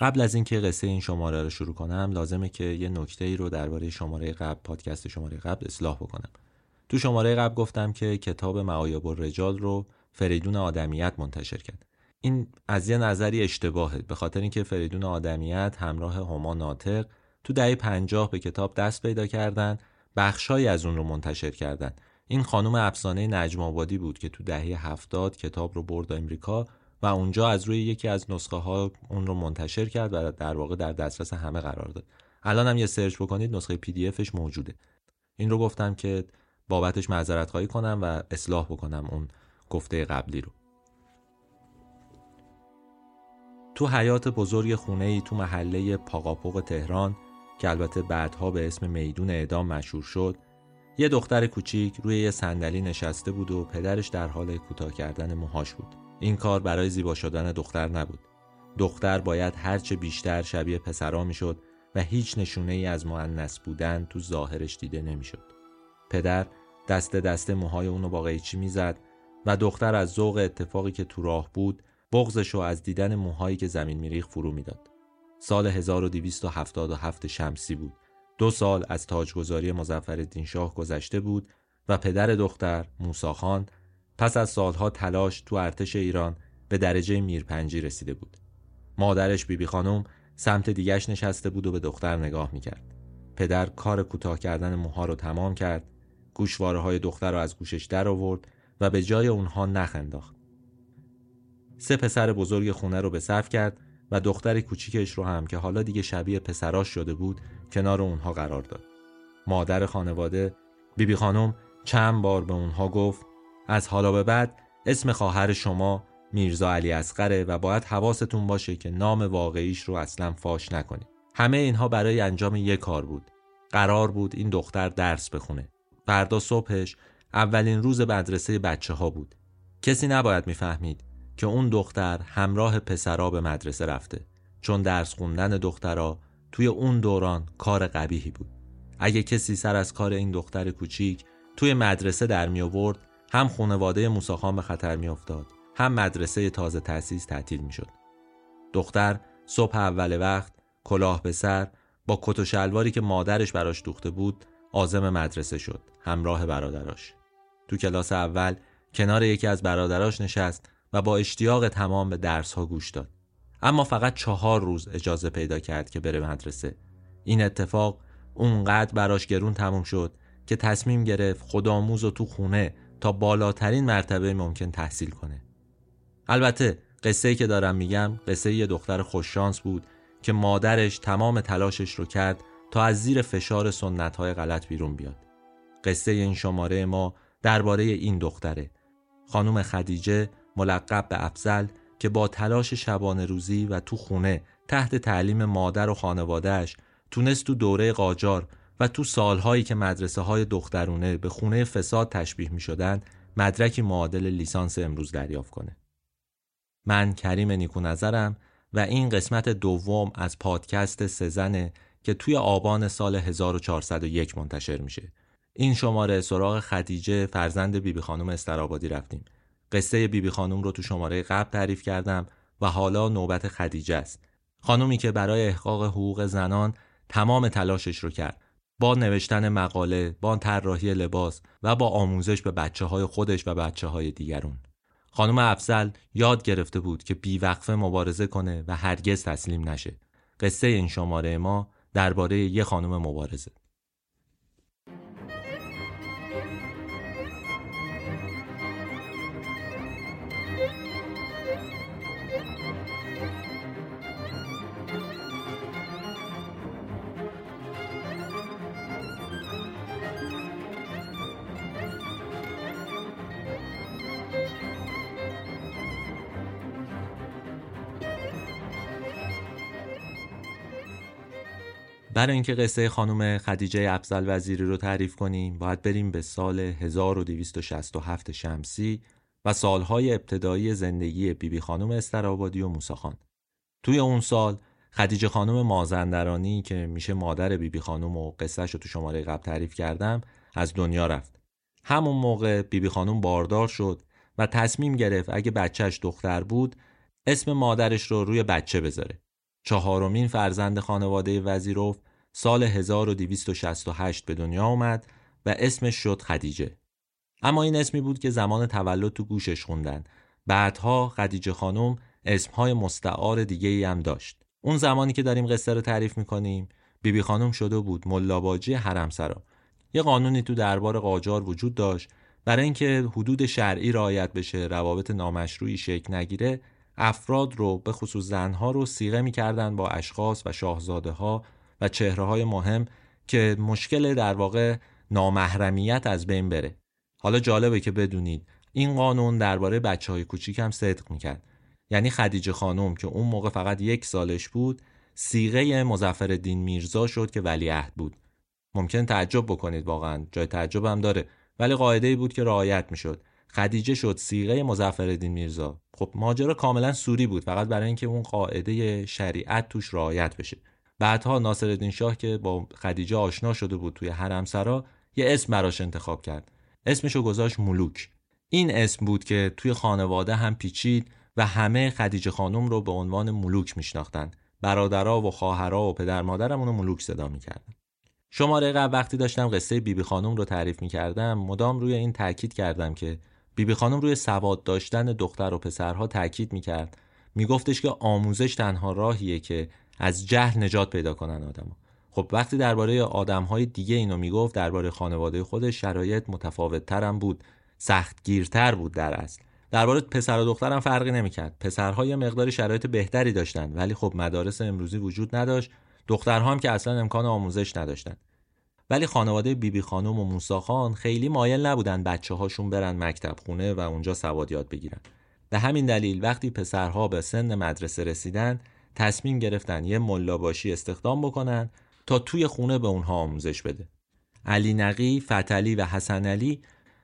قبل از اینکه قصه این شماره رو شروع کنم لازمه که یه نکته ای رو درباره شماره قبل پادکست شماره قبل اصلاح بکنم. تو شماره قبل گفتم که کتاب معایب الرجال رو فریدون آدمیت منتشر کرد. این از یه نظری اشتباهه به خاطر اینکه فریدون آدمیت همراه هما ناطق تو دهه پنجاه به کتاب دست پیدا کردن بخشهایی از اون رو منتشر کردن. این خانم افسانه نجم آبادی بود که تو دهه هفتاد کتاب رو برد امریکا و اونجا از روی یکی از نسخه ها اون رو منتشر کرد و در واقع در دسترس همه قرار داد. الان هم یه سرچ بکنید نسخه پی دی افش موجوده. این رو گفتم که بابتش معذرت خواهی کنم و اصلاح بکنم اون گفته قبلی رو. تو حیات بزرگ خونه ای تو محله پاقاپوق تهران که البته بعدها به اسم میدون اعدام مشهور شد یه دختر کوچیک روی یه صندلی نشسته بود و پدرش در حال کوتاه کردن موهاش بود. این کار برای زیبا شدن دختر نبود. دختر باید هرچه بیشتر شبیه پسرا می‌شد و هیچ نشونه ای از معنس بودن تو ظاهرش دیده نمی‌شد. پدر دست دست موهای اونو با قیچی می‌زد و دختر از ذوق اتفاقی که تو راه بود بغزش رو از دیدن موهایی که زمین میریخ فرو می‌داد. سال 1277 شمسی بود. دو سال از تاجگذاری مزفر شاه گذشته بود و پدر دختر موساخان پس از سالها تلاش تو ارتش ایران به درجه میرپنجی رسیده بود. مادرش بیبی خانم سمت دیگش نشسته بود و به دختر نگاه می‌کرد. پدر کار کوتاه کردن موها رو تمام کرد گوشواره های دختر رو از گوشش در آورد و به جای اونها نخ انداخت. سه پسر بزرگ خونه رو به صف کرد و دختر کوچیکش رو هم که حالا دیگه شبیه پسراش شده بود کنار اونها قرار داد. مادر خانواده بیبی خانم چند بار به اونها گفت از حالا به بعد اسم خواهر شما میرزا علی اسقره و باید حواستون باشه که نام واقعیش رو اصلا فاش نکنید. همه اینها برای انجام یک کار بود. قرار بود این دختر درس بخونه. فردا صبحش اولین روز مدرسه بچه ها بود. کسی نباید می‌فهمید که اون دختر همراه پسرا به مدرسه رفته چون درس خوندن دخترا توی اون دوران کار قبیهی بود اگه کسی سر از کار این دختر کوچیک توی مدرسه در می آورد هم خانواده موساخان به خطر می افتاد هم مدرسه تازه تأسیس تعطیل می شد دختر صبح اول وقت کلاه به سر با کت و شلواری که مادرش براش دوخته بود آزم مدرسه شد همراه برادراش. تو کلاس اول کنار یکی از برادراش نشست و با اشتیاق تمام به درس ها گوش داد. اما فقط چهار روز اجازه پیدا کرد که بره مدرسه. این اتفاق اونقدر براش گرون تموم شد که تصمیم گرفت خودآموز و تو خونه تا بالاترین مرتبه ممکن تحصیل کنه. البته قصه که دارم میگم قصه یه دختر خوششانس بود که مادرش تمام تلاشش رو کرد تا از زیر فشار سنت های غلط بیرون بیاد. قصه این شماره ما درباره این دختره. خانم خدیجه ملقب به افزل که با تلاش شبانه روزی و تو خونه تحت تعلیم مادر و خانوادهش تونست تو دوره قاجار و تو سالهایی که مدرسه های دخترونه به خونه فساد تشبیه می شدن مدرکی معادل لیسانس امروز دریافت کنه. من کریم نیکو نظرم و این قسمت دوم از پادکست سزنه که توی آبان سال 1401 منتشر میشه. این شماره سراغ خدیجه فرزند بیبی خانم استرابادی رفتیم قصه بیبی خانوم رو تو شماره قبل تعریف کردم و حالا نوبت خدیجه است. خانومی که برای احقاق حقوق زنان تمام تلاشش رو کرد. با نوشتن مقاله، با طراحی لباس و با آموزش به بچه های خودش و بچه های دیگرون. خانم افزل یاد گرفته بود که بیوقفه مبارزه کنه و هرگز تسلیم نشه. قصه این شماره ما درباره یه خانم مبارزه. برای اینکه قصه خانم خدیجه افزل وزیری رو تعریف کنیم باید بریم به سال 1267 شمسی و سالهای ابتدایی زندگی بیبی بی خانم استرابادی و موساخان توی اون سال خدیجه خانم مازندرانی که میشه مادر بیبی بی خانم و قصهش رو تو شماره قبل تعریف کردم از دنیا رفت. همون موقع بیبی بی خانم باردار شد و تصمیم گرفت اگه بچهش دختر بود اسم مادرش رو روی بچه بذاره. چهارمین فرزند خانواده وزیروف سال 1268 به دنیا آمد و اسمش شد خدیجه. اما این اسمی بود که زمان تولد تو گوشش خوندن. بعدها خدیجه خانم اسمهای مستعار دیگه ای هم داشت. اون زمانی که داریم قصه رو تعریف می‌کنیم بیبی خانم شده بود ملاباجی حرمسرا. یه قانونی تو دربار قاجار وجود داشت برای اینکه حدود شرعی رعایت بشه روابط نامشروعی شکل نگیره افراد رو به خصوص زنها رو سیغه می‌کردن با اشخاص و شاهزاده ها و چهره های مهم که مشکل در واقع نامحرمیت از بین بره. حالا جالبه که بدونید این قانون درباره بچه های کوچیک هم صدق می‌کرد. یعنی خدیجه خانم که اون موقع فقط یک سالش بود سیغه مزفر دین میرزا شد که ولیعهد بود. ممکن تعجب بکنید واقعا جای تعجب هم داره. ولی قاعده بود که رعایت می‌شد. خدیجه شد سیغه مظفرالدین میرزا. خب ماجرا کاملا سوری بود فقط برای اینکه اون قاعده شریعت توش رعایت بشه. بعدها ناصرالدین شاه که با خدیجه آشنا شده بود توی حرمسرا یه اسم براش انتخاب کرد. اسمشو گذاشت ملوک. این اسم بود که توی خانواده هم پیچید و همه خدیجه خانم رو به عنوان ملوک میشناختند. برادرها و خواهرها و پدر مادرم اونو ملوک صدا می‌کردن. شماره قبل وقتی داشتم قصه بیبی خانم رو تعریف می‌کردم مدام روی این تاکید کردم که بیبی خانم روی سواد داشتن دختر و پسرها تاکید می‌کرد. میگفتش که آموزش تنها راهیه که از جهل نجات پیدا کنن آدم خب وقتی درباره آدمهای دیگه اینو می‌گفت درباره خانواده خودش شرایط متفاوت ترم بود سختگیرتر بود در اصل. درباره پسر و دخترم فرقی نمی‌کرد. پسرها یه مقدار شرایط بهتری داشتن ولی خب مدارس امروزی وجود نداشت. دخترها هم که اصلا امکان آموزش نداشتن ولی خانواده بیبی بی خانم و موسا خان خیلی مایل نبودن بچه هاشون برن مکتب خونه و اونجا سواد یاد بگیرن. به همین دلیل وقتی پسرها به سن مدرسه رسیدن تصمیم گرفتن یه ملاباشی استخدام بکنن تا توی خونه به اونها آموزش بده. علی نقی، فتلی و حسن علی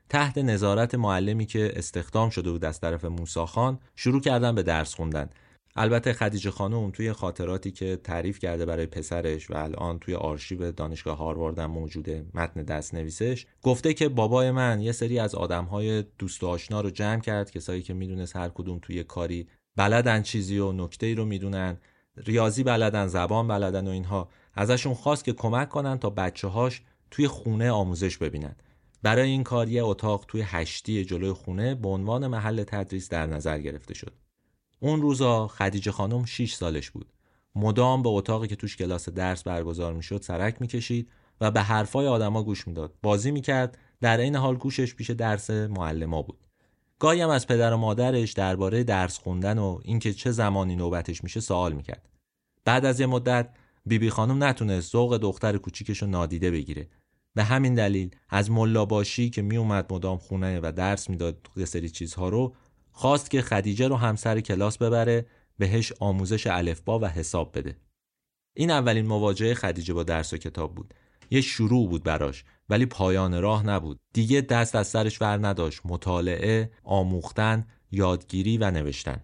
تحت نظارت معلمی که استخدام شده بود از طرف موساخان شروع کردن به درس خوندن. البته خدیجه خانم توی خاطراتی که تعریف کرده برای پسرش و الان توی آرشیو دانشگاه هاروارد موجوده متن دست نویسش گفته که بابای من یه سری از آدمهای دوست و آشنا رو جمع کرد کسایی که می‌دونست هر کدوم توی کاری بلدن چیزی و نکته ای رو می‌دونن ریاضی بلدن زبان بلدن و اینها ازشون خواست که کمک کنن تا بچه هاش توی خونه آموزش ببینن برای این کار یه اتاق توی هشتی جلوی خونه به عنوان محل تدریس در نظر گرفته شد اون روزا خدیجه خانم 6 سالش بود. مدام به اتاقی که توش کلاس درس برگزار می‌شد سرک می‌کشید و به حرفای آدما گوش می‌داد. بازی می‌کرد در این حال گوشش پیش درس معلما بود. گاهی از پدر و مادرش درباره درس خوندن و اینکه چه زمانی نوبتش میشه سوال می‌کرد. بعد از یه مدت بیبی بی خانم نتونست ذوق دختر کوچیکش رو نادیده بگیره. به همین دلیل از ملا باشی که میومد مدام خونه و درس می‌داد یه سری چیزها رو خواست که خدیجه رو همسر کلاس ببره بهش آموزش الفبا و حساب بده. این اولین مواجهه خدیجه با درس و کتاب بود. یه شروع بود براش ولی پایان راه نبود. دیگه دست از سرش ور نداشت. مطالعه، آموختن، یادگیری و نوشتن.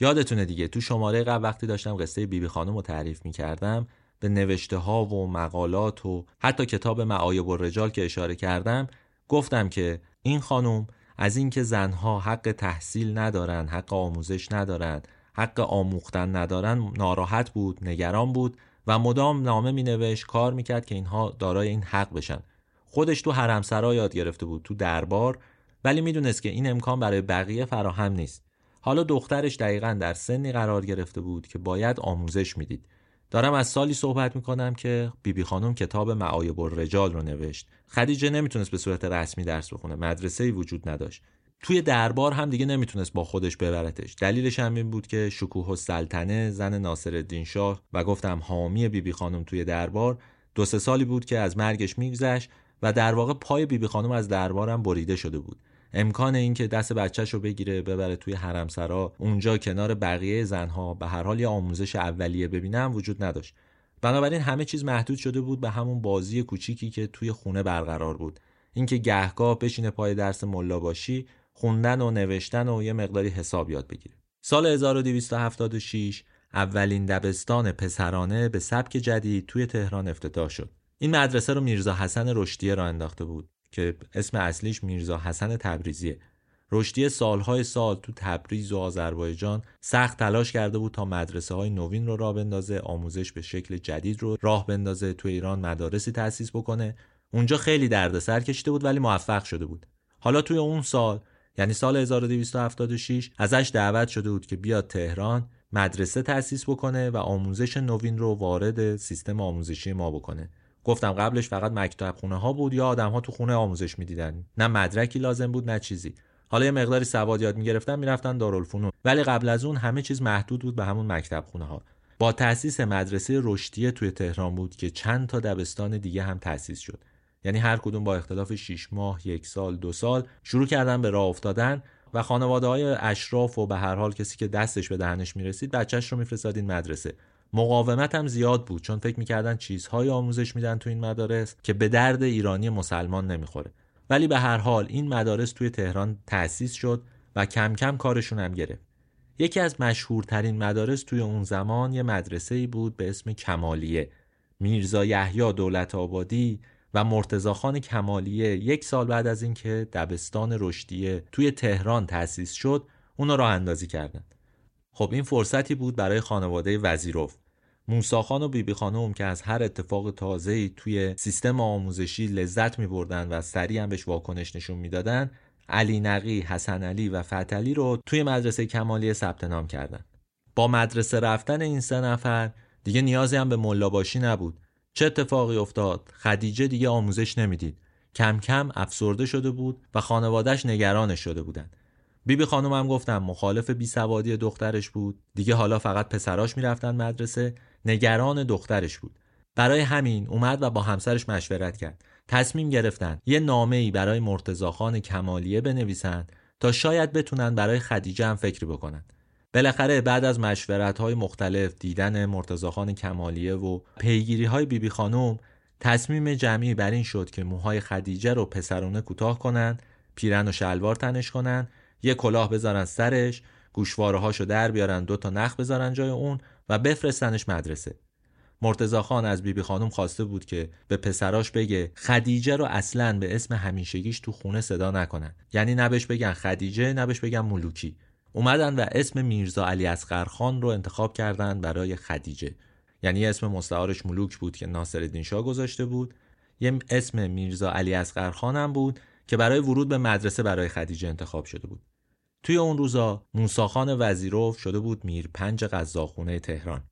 یادتونه دیگه تو شماره قبل وقتی داشتم قصه بیبی خانم رو تعریف می کردم به نوشته ها و مقالات و حتی کتاب معایب الرجال که اشاره کردم گفتم که این خانم از اینکه زنها حق تحصیل ندارن حق آموزش ندارن حق آموختن ندارن ناراحت بود نگران بود و مدام نامه می نوشت کار می‌کرد که اینها دارای این حق بشن خودش تو حرمسرا یاد گرفته بود تو دربار ولی می‌دونست که این امکان برای بقیه فراهم نیست. حالا دخترش دقیقا در سنی قرار گرفته بود که باید آموزش می‌دید. دارم از سالی صحبت می‌کنم که بیبی بی خانم کتاب معایب الرجال رو نوشت. خدیجه نمی‌تونست به صورت رسمی درس بخونه مدرسه ای وجود نداشت. توی دربار هم دیگه نمی‌تونست با خودش ببرتش. دلیلش هم این بود که شکوه و سلطنه زن ناصر شاه و گفتم حامی بیبی بی خانم توی دربار دو سه سالی بود که از مرگش میگذشت و در واقع پای بیبی بی خانم از دربارم بریده شده بود. امکان اینکه دست بچهش رو بگیره ببره توی حرمسرا اونجا کنار بقیه زنها به هر حال یه آموزش اولیه ببینم وجود نداشت. بنابراین همه چیز محدود شده بود به همون بازی کوچیکی که توی خونه برقرار بود. اینکه گهگاه بشینه پای درس ملا باشی خوندن و نوشتن و یه مقداری حساب یاد بگیره. سال 1276 اولین دبستان پسرانه به سبک جدید توی تهران افتتاح شد. این مدرسه رو میرزا حسن رشدیه را انداخته بود که اسم اصلیش میرزا حسن تبریزیه. رشدی سالهای سال تو تبریز و آذربایجان سخت تلاش کرده بود تا مدرسه های نوین رو راه بندازه آموزش به شکل جدید رو راه بندازه تو ایران مدارسی تأسیس بکنه. اونجا خیلی دردسر کشیده بود ولی موفق شده بود. حالا توی اون سال یعنی سال 1276 ازش دعوت شده بود که بیاد تهران مدرسه تأسیس بکنه و آموزش نوین رو وارد سیستم آموزشی ما بکنه. گفتم قبلش فقط مکتب خونه ها بود یا آدم ها تو خونه آموزش می‌دیدن. نه مدرکی لازم بود نه چیزی. حالا یه مقداری سواد یاد می‌گرفتن می‌رفتن دارالفنون. ولی قبل از اون همه چیز محدود بود به همون مکتب خونه ها با تأسیس مدرسه رشدیه توی تهران بود که چند تا دبستان دیگه هم تأسیس شد. یعنی هر کدوم با اختلاف 6 ماه یک سال دو سال شروع کردن به راه افتادن و خانواده های اشراف و به هر حال کسی که دستش به دهنش می‌رسید بچهش رو میفرستادین مدرسه. مقاومت هم زیاد بود چون فکر می‌کردن چیزهای آموزش میدن تو این مدارس که به درد ایرانی مسلمان نمی‌خوره. ولی به هر حال این مدارس توی تهران تأسیس شد و کم کم کارشون هم گرفت. یکی از مشهورترین مدارس توی اون زمان یه مدرسه ای بود به اسم کمالیه. میرزا یحیی دولت آبادی و مرتزاخان کمالیه یک سال بعد از اینکه دبستان رشدیه توی تهران تأسیس شد اون راه اندازی کردند. خب این فرصتی بود برای خانواده وزیروف موساخان و بیبی خانم که از هر اتفاق تازه‌ای توی سیستم آموزشی لذت می بردن و سریع هم بهش واکنش نشون می‌دادن علی نقی، حسن علی و فتلی رو توی مدرسه کمالیه ثبت نام کردن. با مدرسه رفتن این سه نفر دیگه نیازی هم به ملاباشی نبود. چه اتفاقی افتاد؟ خدیجه دیگه آموزش نمی‌دید. کم کم افسرده شده بود و خانوادهش نگرانش شده بودند بیبی بی خانم هم گفتم مخالف بی سوادی دخترش بود. دیگه حالا فقط پسراش می‌رفتن مدرسه. نگران دخترش بود. برای همین اومد و با همسرش مشورت کرد. تصمیم گرفتن یه نامه ای برای مرتزاخان کمالیه بنویسند تا شاید بتونن برای خدیجه هم فکری بکنن. بالاخره بعد از مشورت های مختلف دیدن مرتزاخان کمالیه و پیگیری های بیبی خانم تصمیم جمعی بر این شد که موهای خدیجه رو پسرونه کوتاه کنن پیرن و شلوار تنش کنن یه کلاه بذارن سرش گوشواره هاشو در بیارن دو تا نخ بذارن جای اون و بفرستنش مدرسه. مرتزا خان از بیبی خانم خواسته بود که به پسراش بگه خدیجه رو اصلا به اسم همیشگیش تو خونه صدا نکنن. یعنی نبش بگن خدیجه نبش بگن ملوکی. اومدن و اسم میرزا علی اصغر خان رو انتخاب کردن برای خدیجه. یعنی اسم مستعارش ملوک بود که ناصر شاه گذاشته بود. یه اسم میرزا علی اصغر خان هم بود که برای ورود به مدرسه برای خدیجه انتخاب شده بود. توی اون روزا موساخان وزیروف شده بود میر پنج غذاخونه تهران.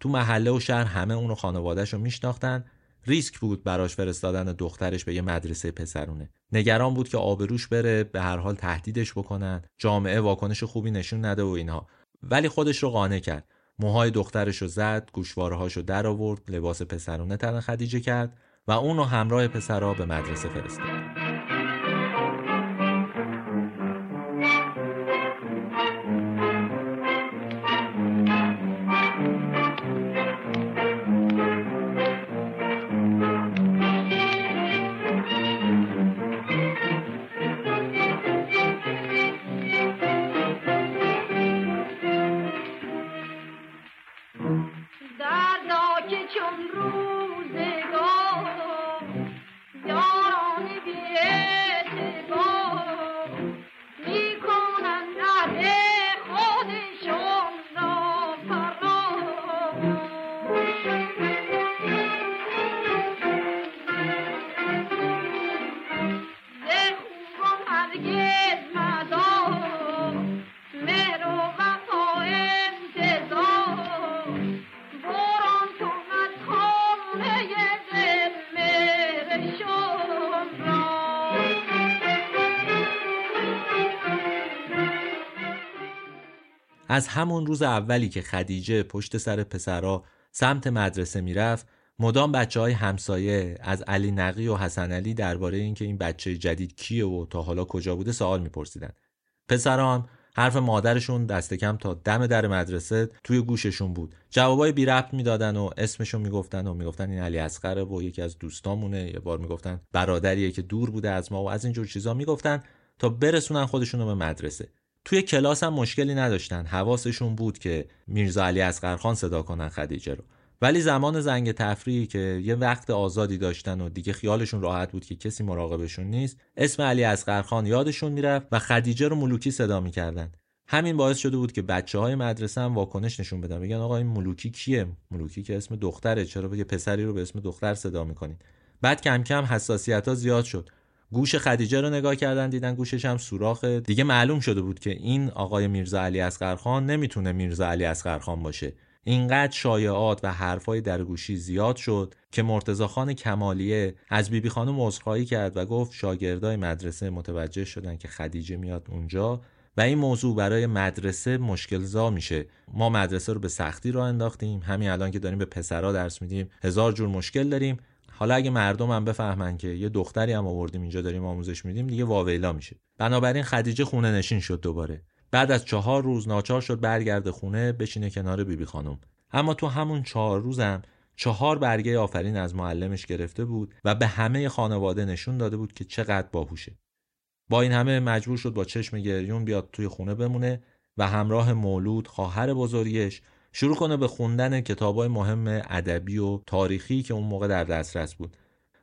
تو محله و شهر همه اون رو خانوادهش رو میشناختن. ریسک بود براش فرستادن دخترش به یه مدرسه پسرونه. نگران بود که آبروش بره به هر حال تهدیدش بکنن. جامعه واکنش خوبی نشون نده و اینها. ولی خودش رو قانع کرد. موهای دخترش رو زد گوشواره رو در آورد لباس پسرونه تن خدیجه کرد و اون رو همراه پسرها به مدرسه فرستاد. از همون روز اولی که خدیجه پشت سر پسرا سمت مدرسه می‌رفت مدام بچه های همسایه از علی نقی و حسن علی درباره اینکه این بچه جدید کیه و تا حالا کجا بوده سوال میپرسیدن. پسران حرف مادرشون دست کم تا دم در مدرسه توی گوششون بود. جوابای بی ربط می‌دادن و اسمشون می‌گفتن و می‌گفتن این علی اصغره و یکی از دوستامونه. یه بار می‌گفتن برادریه که دور بوده از ما و از اینجور چیزا می‌گفتن تا برسونن خودشون رو به مدرسه. توی کلاس هم مشکلی نداشتن. حواسشون بود که میرزا علی اصغر خان صدا کنن خدیجه رو. ولی زمان زنگ تفریحی که یه وقت آزادی داشتن و دیگه خیالشون راحت بود که کسی مراقبشون نیست اسم علی اصغرخان یادشون می‌رفت و خدیجه رو ملوکی صدا می‌کردن. همین باعث شده بود که بچه های مدرسه هم واکنش نشون بدن. بگن آقا این ملوکی کیه؟ ملوکی که اسم دختره. چرا یه پسری رو به اسم دختر صدا می‌کنید بعد کم کم حساسیت ها زیاد شد. گوش خدیجه رو نگاه کردن دیدن گوشش هم سوراخ دیگه معلوم شده بود که این آقای میرزا علی اصغرخان نمی‌تونه میرزا علی اصغرخان باشه. اینقدر شایعات و حرفای در گوشی زیاد شد که مرتزا خان کمالیه از بیبی خانم عذرخواهی کرد و گفت شاگردای مدرسه متوجه شدن که خدیجه میاد اونجا و این موضوع برای مدرسه مشکلزا میشه. ما مدرسه رو به سختی رو انداختیم. همین الان که داریم به پسرا درس میدیم. هزار جور مشکل داریم. حالا اگه مردم هم بفهمن که یه دختری هم آوردیم اینجا داریم آموزش میدیم دیگه واویلا میشه. بنابراین خدیجه خونه نشین شد دوباره. بعد از چهار روز ناچار شد برگرده خونه بشینه کنار بیبی خانم. اما تو همون چهار روزم چهار برگه آفرین از معلمش گرفته بود و به همه خانواده نشون داده بود که چقدر باهوشه. با این همه مجبور شد با چشم گریون بیاد توی خونه بمونه و همراه مولود خواهر بزرگش شروع کنه به خوندن کتابای مهم ادبی و تاریخی که اون موقع در دسترس بود.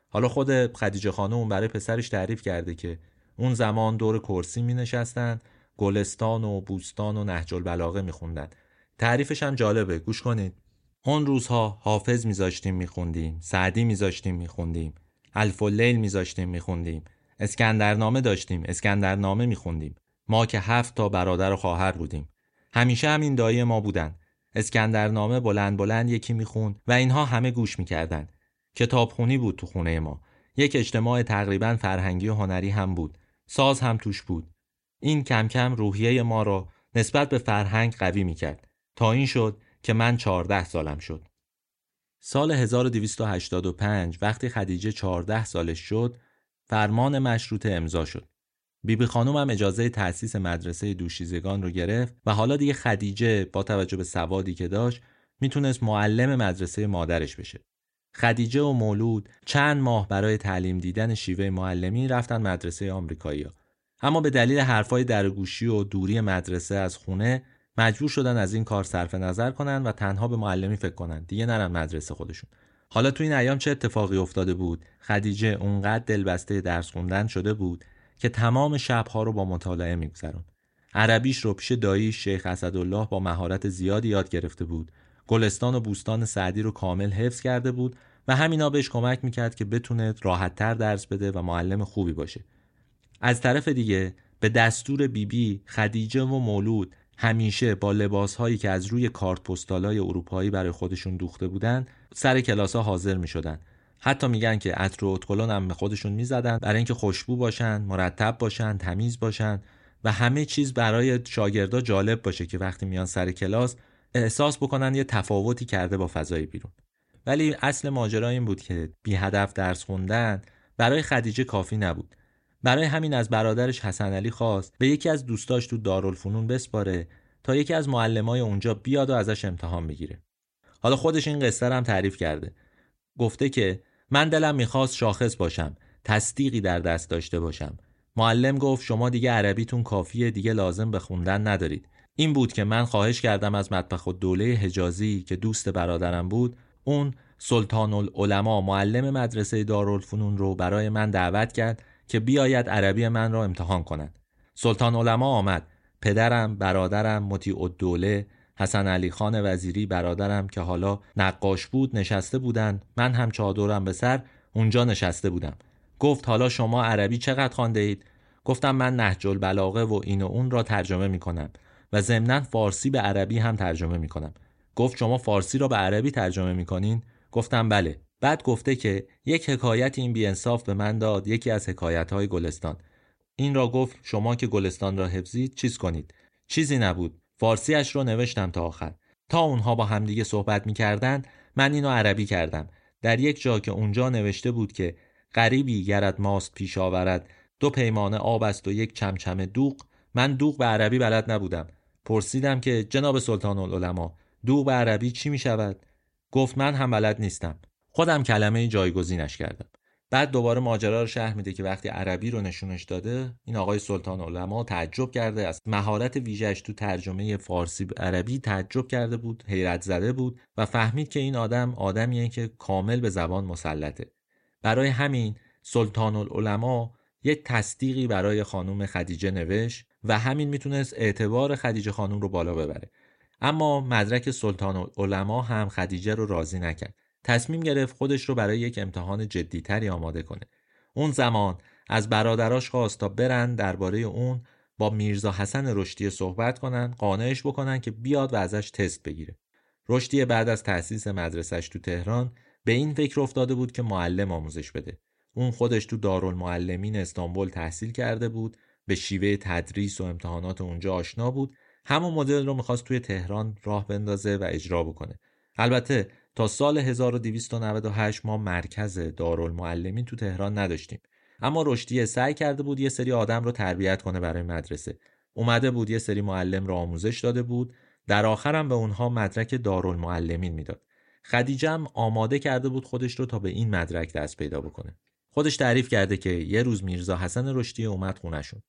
حالا خود خدیجه خانم برای پسرش تعریف کرده که اون زمان دور کرسی می نشستن گلستان و بوستان و نهج البلاغه می خوندن تعریفش هم جالبه. گوش کنید. اون روزها حافظ میذاشتیم میخوندیم سعدی میذاشتیم میخوندیم الف اللیل میذاشتیم میخوندیم اسکندرنامه داشتیم اسکندرنامه میخوندیم. ما که هفت تا برادر و خواهر بودیم. همیشه همین دایی ما بودن. اسکندرنامه بلند بلند یکی می‌خوند و اینها همه گوش می‌کردن کتابخونی بود تو خونه ما. یک اجتماع تقریبا فرهنگی و هنری هم بود. ساز هم توش بود. این کم کم روحیه ما را نسبت به فرهنگ قوی می‌کرد. تا این شد که من چهارده سالم شد. سال 1285 وقتی خدیجه 14 سالش شد فرمان مشروط امضا شد. بیبی خانوم هم اجازه تأسیس مدرسه دوشیزگان رو گرفت و حالا دیگه خدیجه با توجه به سوادی که داشت می‌تونست معلم مدرسه مادرش بشه. خدیجه و مولود چند ماه برای تعلیم دیدن شیوه معلمی رفتن مدرسه آمریکایی اما به دلیل حرفای درگوشی و دوری مدرسه از خونه مجبور شدن از این کار صرف نظر کنن و تنها به معلمی فکر کنن. دیگه نرن مدرسه خودشون. حالا تو این ایام چه اتفاقی افتاده بود؟ خدیجه اونقدر دلبسته درس خوندن شده بود که تمام شبها رو با مطالعه میگذرون عربیش رو پیش دایی شیخ اسدالله با مهارت زیادی یاد گرفته بود. گلستان و بوستان سعدی رو کامل حفظ کرده بود و همینا بهش کمک می‌کرد که بتونه راحتتر درس بده و معلم خوبی باشه. از طرف دیگه به دستور بیبی بی خدیجه و مولود همیشه با لباس هایی که از روی کارت پستالای اروپایی برای خودشون دوخته بودن سر کلاس ها حاضر می شدن. حتی میگن که عطر و اتکلون هم به خودشون می‌زدن برای اینکه خوشبو باشن مرتب باشن تمیز باشن و همه چیز برای شاگردا جالب باشه که وقتی میان سر کلاس احساس بکنن یه تفاوتی کرده با فضای بیرون. ولی اصل ماجرا این بود که بی هدف درس خوندن برای خدیجه کافی نبود. برای همین از برادرش حسن علی خواست به یکی از دوستاش تو دارالفنون بسپاره تا یکی از معلمای اونجا بیاد و ازش امتحان بگیره. حالا خودش این قصه هم تعریف کرده. گفته که من دلم می‌خواست شاخص باشم تصدیقی در دست داشته باشم. معلم گفت شما دیگه عربیتون کافیه دیگه لازم به خوندن ندارید. این بود که من خواهش کردم از مطبخ و دوله حجازی که دوست برادرم بود اون سلطان العلماء معلم مدرسه دارالفنون رو برای من دعوت کرد که بیاید عربی من را امتحان کند. سلطان علما آمد. پدرم برادرم مطیع الدوله حسن علی خان وزیری برادرم که حالا نقاش بود نشسته بودند من هم چادرم به سر اونجا نشسته بودم. گفت حالا شما عربی چقدر خوانده اید؟ گفتم من نهج البلاغه و این و اون را ترجمه می کنم و ضمنا فارسی به عربی هم ترجمه می کنم. گفت شما فارسی را به عربی ترجمه می کنین؟ گفتم بله. بعد گفته که یک حکایت این بیانصاف به من داد یکی از حکایت های گلستان. این را گفت شما که گلستان را حفظید چیز کنید. چیزی نبود. فارسیش رو نوشتم تا آخر. تا اونها با همدیگه صحبت می‌کردند من اینو عربی کردم. در یک جا که اونجا نوشته بود که غریبی گرد ماست پیش آورد دو پیمانه آب است و یک چمچمه دوغ من دوغ به عربی بلد نبودم. پرسیدم که جناب سلطان العلماء دوغ به عربی چی می شود؟ گفت من هم بلد نیستم. خودم کلمه جایگزینش کردم. بعد دوباره ماجرا رو شرح میده که وقتی عربی رو نشونش داده این آقای سلطان علما تعجب کرده از مهارت ویژهش تو ترجمه فارسی عربی تعجب کرده بود حیرت زده بود و فهمید که این آدم آدمیه که کامل به زبان مسلطه. برای همین سلطان العلماء یک تصدیقی برای خانم خدیجه نوشت و همین می‌تونست اعتبار خدیجه خانم رو بالا ببره. اما مدرک سلطان العلماء هم خدیجه رو راضی نکرد. تصمیم گرفت خودش رو برای یک امتحان جدیتری آماده کنه. اون زمان از برادراش خواست تا برن درباره اون با میرزا حسن رشدی صحبت کنن قانعش بکنن که بیاد و ازش تست بگیره. رشدی بعد از تأسیس مدرسش تو تهران به این فکر افتاده بود که معلم آموزش بده. اون خودش تو دارالمعلمین استانبول تحصیل کرده بود به شیوه تدریس و امتحانات اونجا آشنا بود. همون مدل رو می‌خواست توی تهران راه بندازه و اجرا بکنه. البته تا سال 1298 ما مرکز دارالمعلمین تو تهران نداشتیم. اما رشدیه سعی کرده بود یه سری آدم رو تربیت کنه برای مدرسه. اومده بود یه سری معلم رو آموزش داده بود. در آخرم به اونها مدرک دارالمعلمین می‌داد. خدیجه هم آماده کرده بود خودش رو تا به این مدرک دست پیدا بکنه. خودش تعریف کرده که یه روز میرزا حسن رشدی اومد خونشون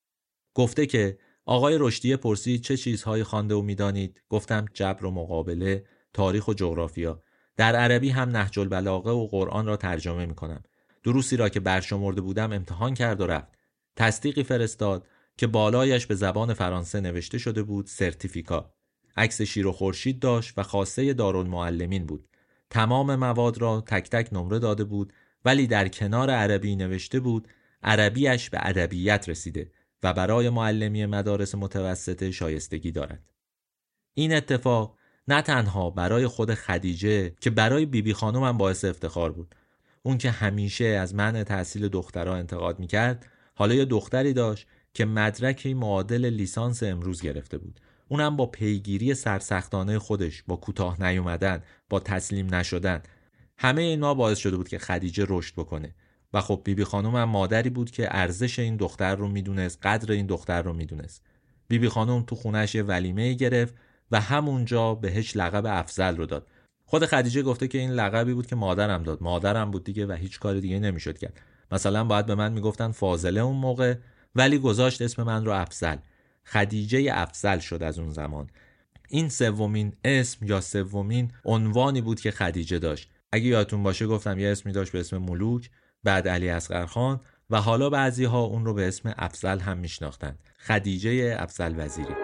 گفته که آقای رشدی پرسید چه چیزهایی خوانده و می‌دانید؟ گفتم جبر و مقابله تاریخ و جغرافیا. در عربی هم نهج البلاغه و قرآن را ترجمه می کنم. دروسی را که برشمرده بودم امتحان کرد و رفت. تصدیقی فرستاد که بالایش به زبان فرانسه نوشته شده بود سرتیفیکا. عکس شیر و خورشید داشت و خاصه دارالمعلمین بود. تمام مواد را تک تک نمره داده بود ولی در کنار عربی نوشته بود عربیش به ادبیت رسیده و برای معلمی مدارس متوسطه شایستگی دارد. این اتفاق نه تنها برای خود خدیجه که برای بیبی بی خانم هم باعث افتخار بود اون که همیشه از منع تحصیل دخترها انتقاد می‌کرد حالا یه دختری داشت که مدرکی معادل لیسانس امروز گرفته بود. اونم با پیگیری سرسختانه خودش با کوتاه نیومدن با تسلیم نشدن همه اینا باعث شده بود که خدیجه رشد بکنه. و خب بیبی بی خانم هم مادری بود که ارزش این دختر رو می‌دونست قدر این دختر رو می‌دونست. بیبی خانم تو خونش یه ولیمه گرفت و همونجا بهش لقب افزل رو داد. خود خدیجه گفته که این لقبی بود که مادرم داد. مادرم بود دیگه و هیچ کار دیگه نمی‌شد کرد. مثلا باید به من می‌گفتن فاضله اون موقع ولی گذاشت اسم من رو افزل خدیجه افزل شد از اون زمان. این سومین اسم یا سومین عنوانی بود که خدیجه داشت. اگه یادتون باشه گفتم یه اسمی داشت به اسم ملوک بعد علی اصغر خان و حالا بعضی ها اون رو به اسم افزل هم میشناختند خدیجه افزل وزیری.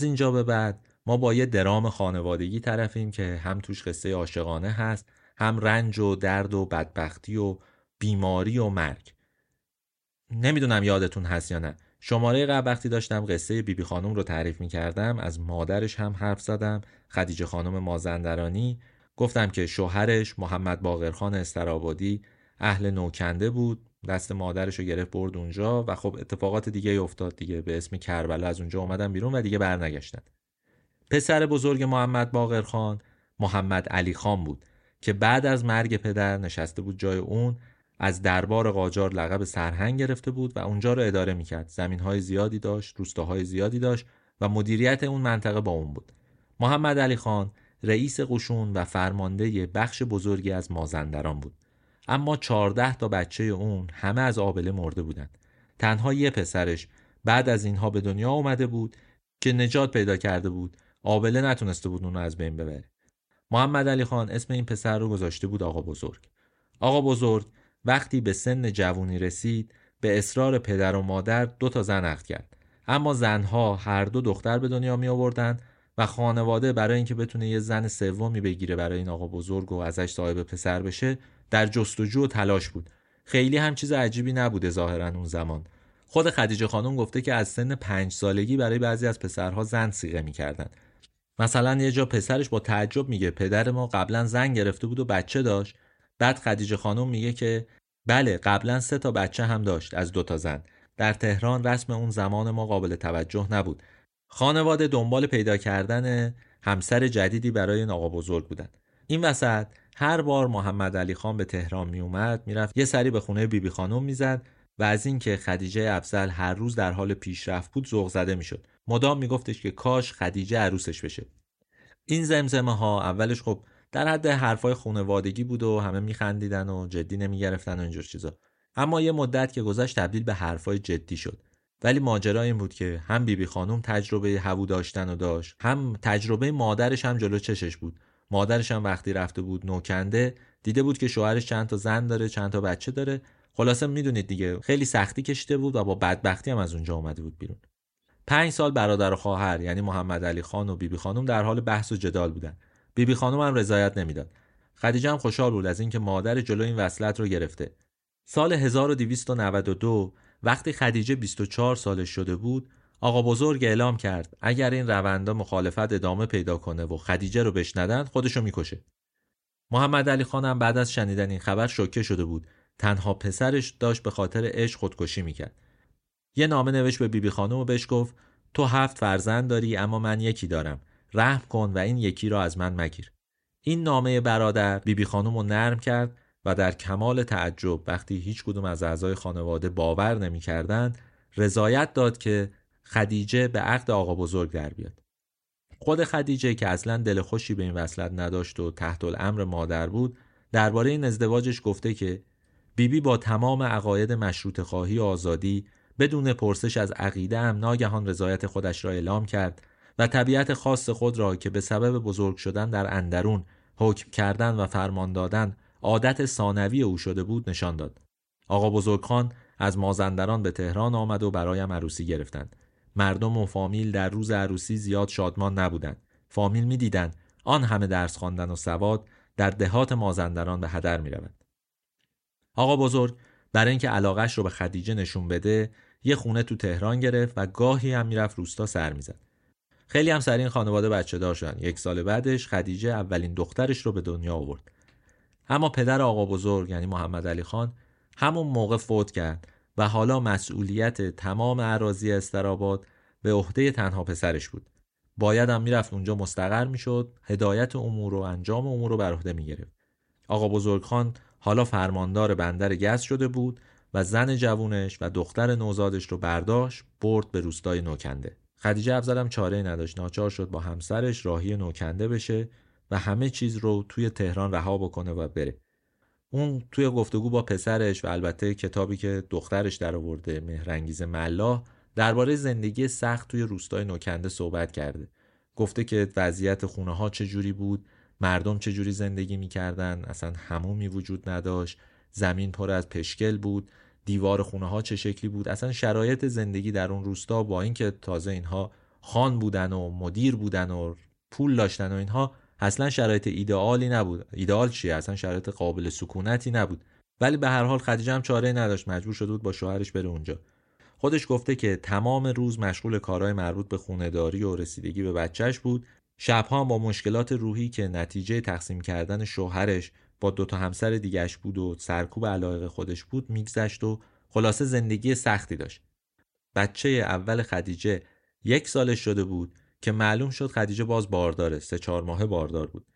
از اینجا به بعد ما با یه درام خانوادگی طرفیم که هم توش قصه عاشقانه هست هم رنج و درد و بدبختی و بیماری و مرگ. نمی‌دونم یادتون هست یا نه. شماره قبل وقتی داشتم قصه بیبی بی خانم رو تعریف می کردم از مادرش هم حرف زدم خدیجه خانم مازندرانی. گفتم که شوهرش محمد باقرخان استرابادی اهل نوکنده بود. دست مادرش رو گرفت برد اونجا و خب اتفاقات دیگه افتاد دیگه. به اسم کربلا از اونجا اومدن بیرون و دیگه برنگشتن. پسر بزرگ محمد باقر خان محمد علی خان بود که بعد از مرگ پدر نشسته بود جای اون از دربار قاجار لقب سرهنگ گرفته بود و اونجا رو اداره می‌کرد. زمین های زیادی داشت روستاهای زیادی داشت و مدیریت اون منطقه با اون بود. محمد علی خان رئیس قشون و فرمانده بخش بزرگی از مازندران بود. اما چهارده تا بچه اون همه از آبله مرده بودند تنها یه پسرش بعد از اینها به دنیا اومده بود که نجات پیدا کرده بود. آبله نتونسته بود اونو از بین ببره. محمد علی خان اسم این پسر رو گذاشته بود آقا بزرگ. آقا بزرگ وقتی به سن جوونی رسید به اصرار پدر و مادر دو تا زن عقد کرد. اما زنها هر دو دختر به دنیا می آوردن و خانواده برای اینکه بتونه یه زن سومی بگیره برای این آقا بزرگ و ازش صاحب پسر بشه در جستجو و تلاش بود. خیلی هم چیز عجیبی نبوده ظاهرا اون زمان. خود خدیجه خانم گفته که از سن پنج سالگی برای بعضی از پسرها زن سیغه می‌کردن. مثلا یه جا پسرش با تعجب میگه پدر ما قبلا زن گرفته بود و بچه داشت. بعد خدیجه خانم میگه که بله قبلا سه تا بچه هم داشت از دو تا زن. در تهران رسم اون زمان ما قابل توجه نبود. خانواده دنبال پیدا کردن همسر جدیدی برای این آقا بزرگ بودن. این وسط هر بار محمد علی خان به تهران می اومد می‌رفت یه سری به خونه بیبی خانم می‌زد و از اینکه خدیجه افزل هر روز در حال پیشرفت بود ذوق زده می‌شد. مدام میگفتش که کاش خدیجه عروسش بشه. این زمزمه ها اولش خب در حد حرفای خانوادگی بود و همه میخندیدن و جدی نمی‌گرفتن و اینجور چیزا. اما یه مدت که گذشت تبدیل به حرفای جدی شد. ولی ماجرا این بود که هم بیبی خانم تجربه هوو داشتن و داشت هم تجربه مادرش هم جلو چشش بود. مادرش هم وقتی رفته بود نوکنده دیده بود که شوهرش چند تا زن داره چند تا بچه داره. خلاصه می‌دونید دیگه خیلی سختی کشیده بود و با بدبختی هم از اونجا اومده بود بیرون. پنج سال برادر و خواهر یعنی محمد علی خان و بیبی خانم در حال بحث و جدال بودن. بیبی خانم هم رضایت نمی‌داد. خدیجه هم خوشحال بود از اینکه مادر جلو این وصلت رو گرفته. سال 1292 وقتی خدیجه 24 سالش شده بود آقا بزرگ اعلام کرد اگر این روندا مخالفت ادامه پیدا کنه و خدیجه رو بشندن خودشو می‌کشه. محمد علی خانم بعد از شنیدن این خبر شوکه شده بود. تنها پسرش داشت به خاطر عشق خودکشی می‌کرد. یه نامه نوشت به بیبی خانم و بهش گفت تو هفت فرزند داری اما من یکی دارم. رحم کن و این یکی را از من مگیر. این نامه برادر بیبی خانم رو نرم کرد و در کمال تعجب وقتی هیچ کدوم از اعضای خانواده باور نمی‌کردند رضایت داد که خدیجه به عقد آقا بزرگ در بیاد خود خدیجه که اصلا دل خوشی به این وصلت نداشت و تحت الامر مادر بود درباره این ازدواجش گفته که بیبی با تمام عقاید مشروط خواهی و آزادی بدون پرسش از عقیده هم ناگهان رضایت خودش را اعلام کرد و طبیعت خاص خود را که به سبب بزرگ شدن در اندرون حکم کردن و فرمان دادن عادت ثانوی او شده بود نشان داد. آقا بزرگخان از مازندران به تهران آمد و برایم عروسی گرفتند. مردم و فامیل در روز عروسی زیاد شادمان نبودند. فامیل می‌دیدند آن همه درس خواندن و سواد در دهات مازندران به هدر می رود. آقا بزرگ برای اینکه علاقش رو به خدیجه نشون بده یه خونه تو تهران گرفت و گاهی هم می‌رفت روستا سر می‌زد. خیلی هم سر این خانواده بچه دار شدن. یک سال بعدش خدیجه اولین دخترش رو به دنیا آورد. اما پدر آقا بزرگ یعنی محمد علی خان همون موقع فوت کرد و حالا مسئولیت تمام عراضی استراباد به عهده تنها پسرش بود. باید هم می‌رفت اونجا مستقر می‌شد، هدایت امور و انجام امور رو بر عهده می‌گرفت. آقا بزرگ خان حالا فرماندار بندر گز شده بود و زن جوونش و دختر نوزادش رو برداشت برد به روستای نوکنده. خدیجه افزلم چاره نداشت ناچار شد با همسرش راهی نوکنده بشه و همه چیز رو توی تهران رها بکنه و بره اون توی گفتگو با پسرش و البته کتابی که دخترش در آورده مهرنگیز ملا درباره زندگی سخت توی روستای نوکنده صحبت کرده. گفته که وضعیت خونه ها چجوری بود مردم چجوری زندگی می‌کردن اصلا همومی وجود نداشت زمین پر از پشکل بود دیوار خونه ها چه شکلی بود اصلا شرایط زندگی در اون روستا با اینکه تازه اینها خان بودن و مدیر بودن و پول داشتن و اینها اصلا شرایط ایدئالی نبود. ایدئال چیه اصلا شرایط قابل سکونتی نبود. ولی به هر حال خدیجه هم چاره نداشت. مجبور شده بود با شوهرش بره اونجا. خودش گفته که تمام روز مشغول کارهای مربوط به خونهداری و رسیدگی به بچهش بود. شبها با مشکلات روحی که نتیجه تقسیم کردن شوهرش با دوتا همسر دیگش بود و سرکوب علایق خودش بود میگذشت و خلاصه زندگی سختی داشت. بچه اول خدیجه یک سالش شده بود. که معلوم شد خدیجه باز بارداره سه چهار ماه باردار بود.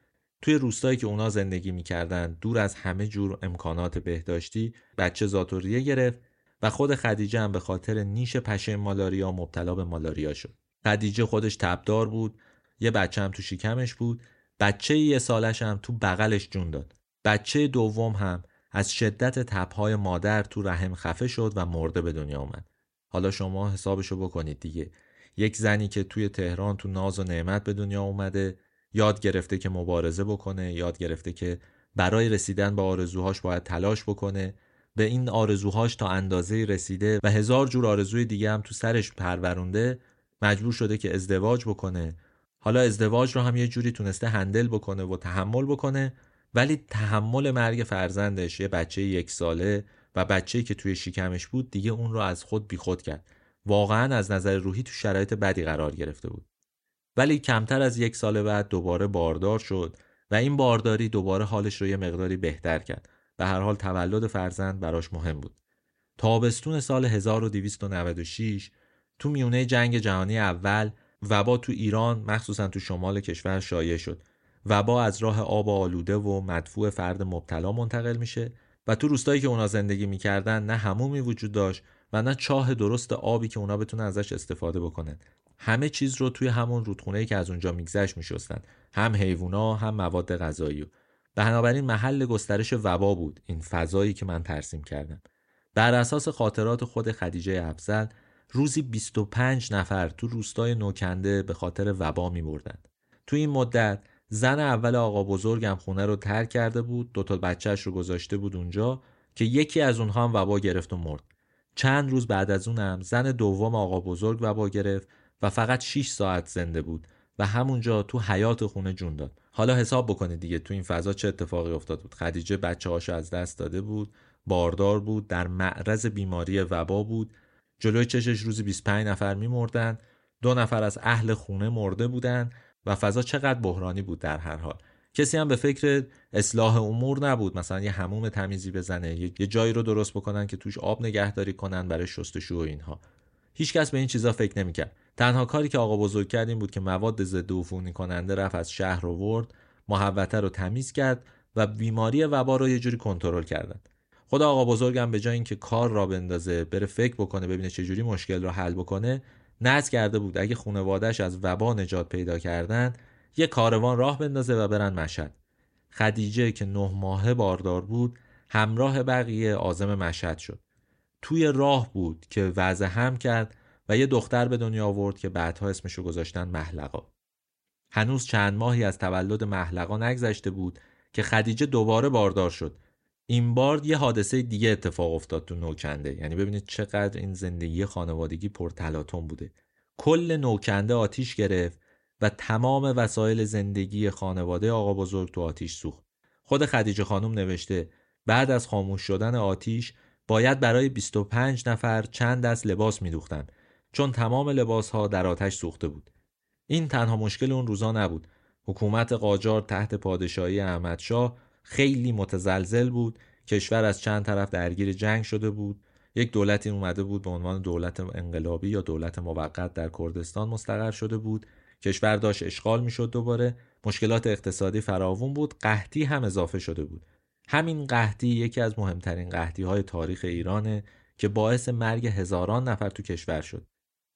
توی روستایی که اونا زندگی می‌کردن دور از همه جور امکانات بهداشتی بچه زاتوریه گرفت و خود خدیجه هم به خاطر نیش پشه مالاریا مبتلا به مالاریا شد. خدیجه خودش تبدار بود یه بچه هم تو شکمش بود بچه یه سالش هم تو بغلش جون داد. بچه دوم هم از شدت تبهای مادر تو رحم خفه شد و مرده به دنیا اومد. حالا شما حسابشو بکنید دیگه. یک زنی که توی تهران تو ناز و نعمت به دنیا اومده یاد گرفته که مبارزه بکنه یاد گرفته که برای رسیدن به آرزوهاش باید تلاش بکنه. به این آرزوهاش تا اندازه رسیده و هزار جور آرزوی دیگه هم تو سرش پرورونده مجبور شده که ازدواج بکنه. حالا ازدواج رو هم یه جوری تونسته هندل بکنه و تحمل بکنه ولی تحمل مرگ فرزندش یه بچه یک ساله و بچه‌ای که توی شکمش بود دیگه اون رو از خود بیخود کرد. واقعا از نظر روحی تو شرایط بدی قرار گرفته بود. ولی کمتر از یک سال بعد دوباره باردار شد و این بارداری دوباره حالش رو یه مقداری بهتر کرد. به هر حال تولد فرزند براش مهم بود. تابستون سال 1296 تو میونه جنگ جهانی اول وبا تو ایران مخصوصا تو شمال کشور شایع شد. وبا از راه آب آلوده و مدفوع فرد مبتلا منتقل میشه و تو روستایی که اونا زندگی می‌کردن نه همومی وجود داشت و نه چاه درست آبی که اونا بتونن ازش استفاده بکنن. همه چیز رو توی همون رودخونه که از اونجا میگذشت میشستن. هم حیوونا هم مواد غذایی. بنابراین محل گسترش وبا بود این فضایی که من ترسیم کردم. بر اساس خاطرات خود خدیجه افزل روزی 25 نفر تو روستای نوکنده به خاطر وبا می بردن. تو این مدت زن اول آقا بزرگم خونه رو ترک کرده بود دو تا بچهش رو گذاشته بود اونجا که یکی از اونها هم وبا گرفت و مرد. چند روز بعد از اونم زن دوم آقا بزرگ وبا گرفت و فقط 6 ساعت زنده بود و همونجا تو حیات خونه جون داد. حالا حساب بکنید دیگه تو این فضا چه اتفاقی افتاد بود. خدیجه بچه هاشو از دست داده بود باردار بود در معرض بیماری وبا بود. جلوی چشش روزی 25 نفر میمردن. دو نفر از اهل خونه مرده بودن و فضا چقدر بحرانی بود در هر حال. کسی هم به فکر اصلاح امور نبود. مثلا یه هموم تمیزی بزنه یه جایی رو درست بکنن که توش آب نگهداری کنن برای شستشو و اینها. هیچکس به این چیزا فکر نمی‌کرد. تنها کاری که آقا بزرگ کرد این بود که مواد ضد عفونی کننده رفت از شهر ورد محوطه رو تمیز کرد و بیماری وبا رو یه جوری کنترل کردن. خدا آقا بزرگم به جای اینکه کار را بندازه بره فکر بکنه ببینه چه جوری مشکل رو حل بکنه نذر کرده بود. اگه خانوادهش از وبا نجات پیدا کردن یه کاروان راه بندازه و برن مشهد. خدیجه که نه ماهه باردار بود همراه بقیه آزم مشهد شد. توی راه بود که وضع هم کرد و یه دختر به دنیا آورد که بعدها اسمشو گذاشتن محلقا هنوز چند ماهی از تولد محلقا نگذشته بود که خدیجه دوباره باردار شد. این بار یه حادثه دیگه اتفاق افتاد تو نوکنده. یعنی ببینید چقدر این زندگی خانوادگی پرتلاطم بوده. کل نوکنده آتیش گرفت. و تمام وسایل زندگی خانواده آقا بزرگ تو آتیش سوخت. خود خدیجه خانم نوشته بعد از خاموش شدن آتیش باید برای 25 نفر چند دست لباس میدوختند چون تمام لباس ها در آتش سوخته بود. این تنها مشکل اون روزا نبود. حکومت قاجار تحت پادشاهی احمدشاه خیلی متزلزل بود کشور از چند طرف درگیر جنگ شده بود. یک دولتی اومده بود به عنوان دولت انقلابی یا دولت موقت در کردستان مستقر شده بود. کشور داشت اشغال می‌شد دوباره. مشکلات اقتصادی فراوون بود. قحطی هم اضافه شده بود. همین قحطی یکی از مهمترین قحطی های تاریخ ایرانه که باعث مرگ هزاران نفر تو کشور شد.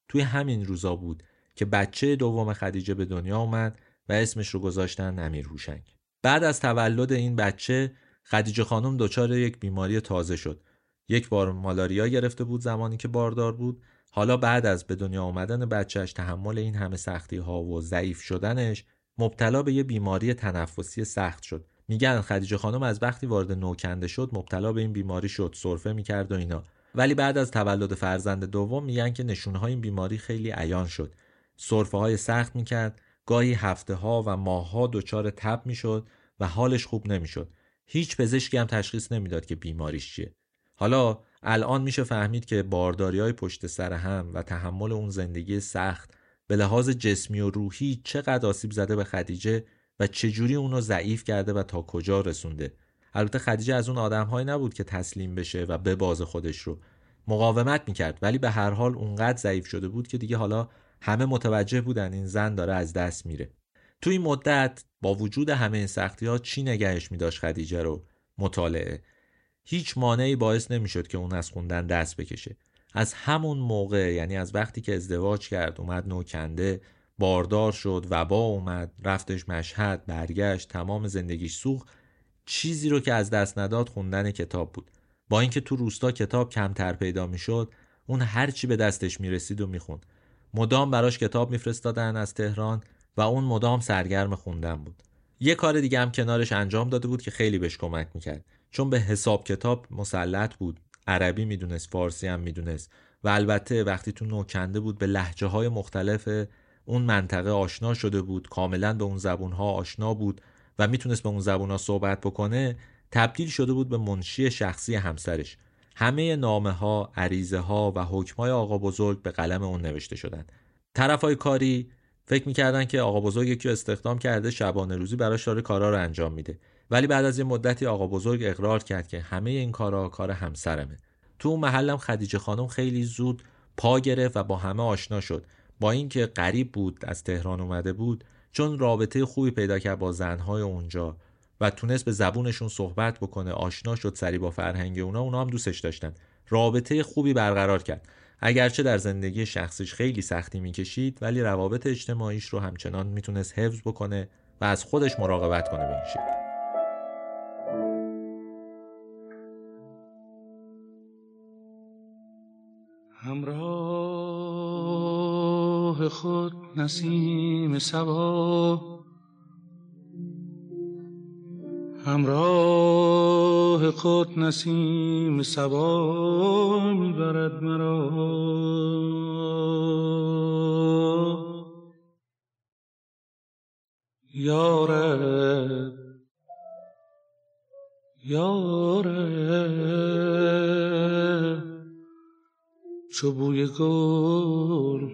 توی همین روزا بود که بچه دوم خدیجه به دنیا اومد و اسمش رو گذاشتن امیر هوشنگ. بعد از تولد این بچه خدیجه خانم دچار یک بیماری تازه شد. یک بار مالاریا گرفته بود زمانی که باردار بود. حالا بعد از به دنیا آمدن بچهش تحمل این همه سختی ها و ضعیف شدنش مبتلا به یه بیماری تنفسی سخت شد. میگن خدیجه خانم از وقتی وارد نوکنده شد مبتلا به این بیماری شد سرفه می‌کرد و اینا. ولی بعد از تولد فرزند دوم میگن که نشونه های این بیماری خیلی عیان شد. سرفه های سخت می‌کرد گاهی هفته ها و ماه ها دچار تب می‌شد و حالش خوب نمی‌شد. هیچ پزشکی هم تشخیص نمی‌داد که بیماریش چیه. حالا الان میشه فهمید که بارداری های پشت سر هم و تحمل اون زندگی سخت به لحاظ جسمی و روحی چقدر آسیب زده به خدیجه و چجوری اونو ضعیف کرده و تا کجا رسونده. البته خدیجه از اون آدمهایی نبود که تسلیم بشه و به باز خودش رو مقاومت می‌کرد ولی به هر حال اونقدر ضعیف شده بود که دیگه حالا همه متوجه بودن این زن داره از دست میره. تو این مدت با وجود همه این سختی ها چی نگهش میداشت خدیجه رو؟ مطالعه. هیچ مانعی باعث نمی‌شد که اون از خوندن دست بکشه. از همون موقع یعنی از وقتی که ازدواج کرد اومد نوکنده باردار شد وبا اومد رفتش مشهد برگشت تمام زندگیش سوخت چیزی رو که از دست نداد خوندن کتاب بود. با اینکه تو روستا کتاب کمتر پیدا می‌شد اون هرچی به دستش می‌رسید و می‌خوند. مدام براش کتاب میفرستادن از تهران و اون مدام سرگرم خوندن بود. یه کار دیگه هم کنارش انجام داده بود که خیلی بهش کمک می‌کرد. چون به حساب کتاب مسلط بود. عربی می‌دونست فارسی هم می‌دونست. و البته وقتی تو نوکنده بود به لحجه های مختلف اون منطقه آشنا شده بود. کاملا به اون زبون ها آشنا بود و می‌تونست به اون زبون ها صحبت بکنه تبدیل شده بود به منشی شخصی همسرش. همه نامه ها، عریضه ها و حکم های آقا بزرگ به قلم اون نوشته شدن. طرف های کاری فکر می‌کردن که آقا بزرگ یکی استخدام کرده شبانه روزی براش داره کارا رو انجام میده. ولی بعد از یه مدتی آقا بزرگ اقرار کرد که همه این کارا کار همسرمه. تو محلم خدیجه خانم خیلی زود پا گرفت و با همه آشنا شد. با اینکه غریب بود از تهران اومده بود چون رابطه خوبی پیدا کرد با زنهای اونجا و تونست به زبونشون صحبت بکنه آشنا شد سری با فرهنگ اونا اونا هم دوستش داشتن. رابطه خوبی برقرار کرد. اگرچه در زندگی شخصیش خیلی سختی می‌کشید ولی روابط اجتماعیش رو همچنان می‌تونست حفظ بکنه و از خودش مراقبت کنه به این همراه خود نسیم سبا همراه خود نسیم سبا می‌برد مرا. یارب یارب. چو بوی گل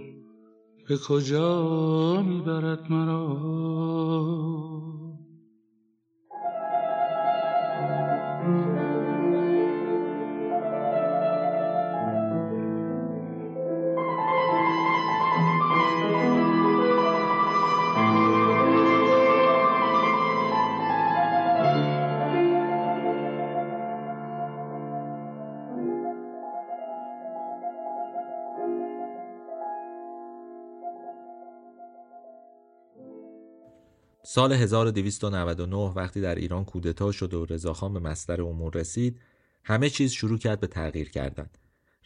به کجا می‌برد مرا؟ سال 1299 وقتی در ایران کودتا شد و رضاخان به مستر امور رسید همه چیز شروع کرد به تغییر کردن.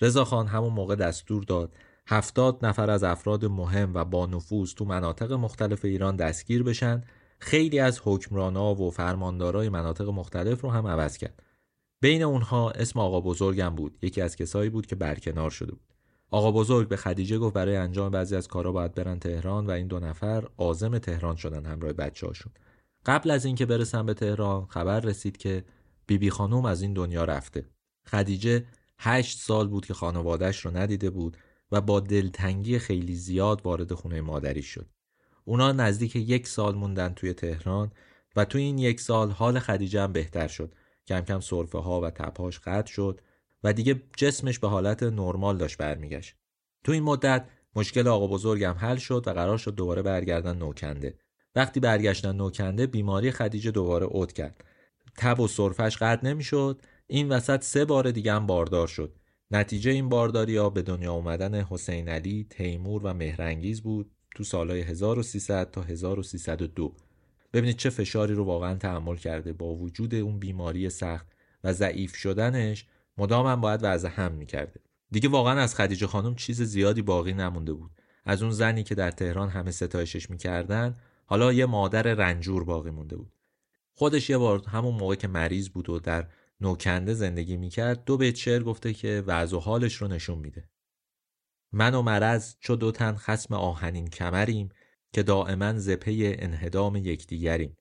رضاخان همون موقع دستور داد هفتاد نفر از افراد مهم و با نفوذ تو مناطق مختلف ایران دستگیر بشن. خیلی از حکمرانا و فرماندارای مناطق مختلف رو هم عوض کرد. بین اونها اسم آقا بزرگم بود یکی از کسایی بود که برکنار شده بود. آقا بزرگ به خدیجه گفت برای انجام بعضی از کارا باید برن تهران و این دو نفر عازم تهران شدن همراه بچه هاشون. قبل از اینکه برسن به تهران خبر رسید که بیبی بی خانوم از این دنیا رفته. خدیجه هشت سال بود که خانوادهش رو ندیده بود و با دلتنگی خیلی زیاد وارد خونه مادری شد. اونا نزدیک یک سال موندن توی تهران و توی این یک سال حال خدیجه هم بهتر شد. کم کم صرفه ها و تپهاش قطع شد و دیگه جسمش به حالت نرمال داشت برمیگشت. تو این مدت مشکل آقا بزرگم حل شد و قرار شد دوباره برگردن نوکنده. وقتی برگشتن نوکنده بیماری خدیجه دوباره عود کرد. تب و سرفش قطع نمی‌شد. این وسط سه بار دیگه هم باردار شد. نتیجه این بارداری ها به دنیا اومدن حسین علی، تیمور و مهرنگیز بود تو سالهای 1300 تا 1302 ببینید چه فشاری رو واقعا تحمل کرده. با وجود اون بیماری سخت و ضعیف شدنش مدام هم باید وضع هم می‌کرده. دیگه واقعا از خدیجه خانم چیز زیادی باقی نمونده بود. از اون زنی که در تهران همه ستایشش می‌کردن حالا یه مادر رنجور باقی مونده بود. خودش یه بار همون موقع که مریض بود و در نوکنده زندگی می‌کرد دو بیت شعر گفته که وضع و حالش رو نشون میده. من و مرض چو دو تن خسم آهنین کمریم که دائما زپه انهدام یکدیگریم.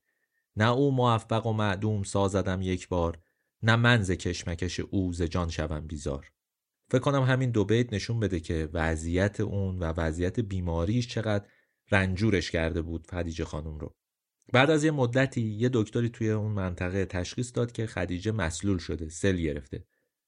نه او موفق و معدوم سازدم یک بار نه من ز کشمکش او ز جان شوم بیزار. فکر کنم همین دو بیت نشون بده که وضعیت اون و وضعیت بیماریش چقدر رنجورش کرده بود خدیجه خانم رو. بعد از یه مدتی یه دکتری توی اون منطقه تشخیص داد که خدیجه مسلول شده سل گرفته.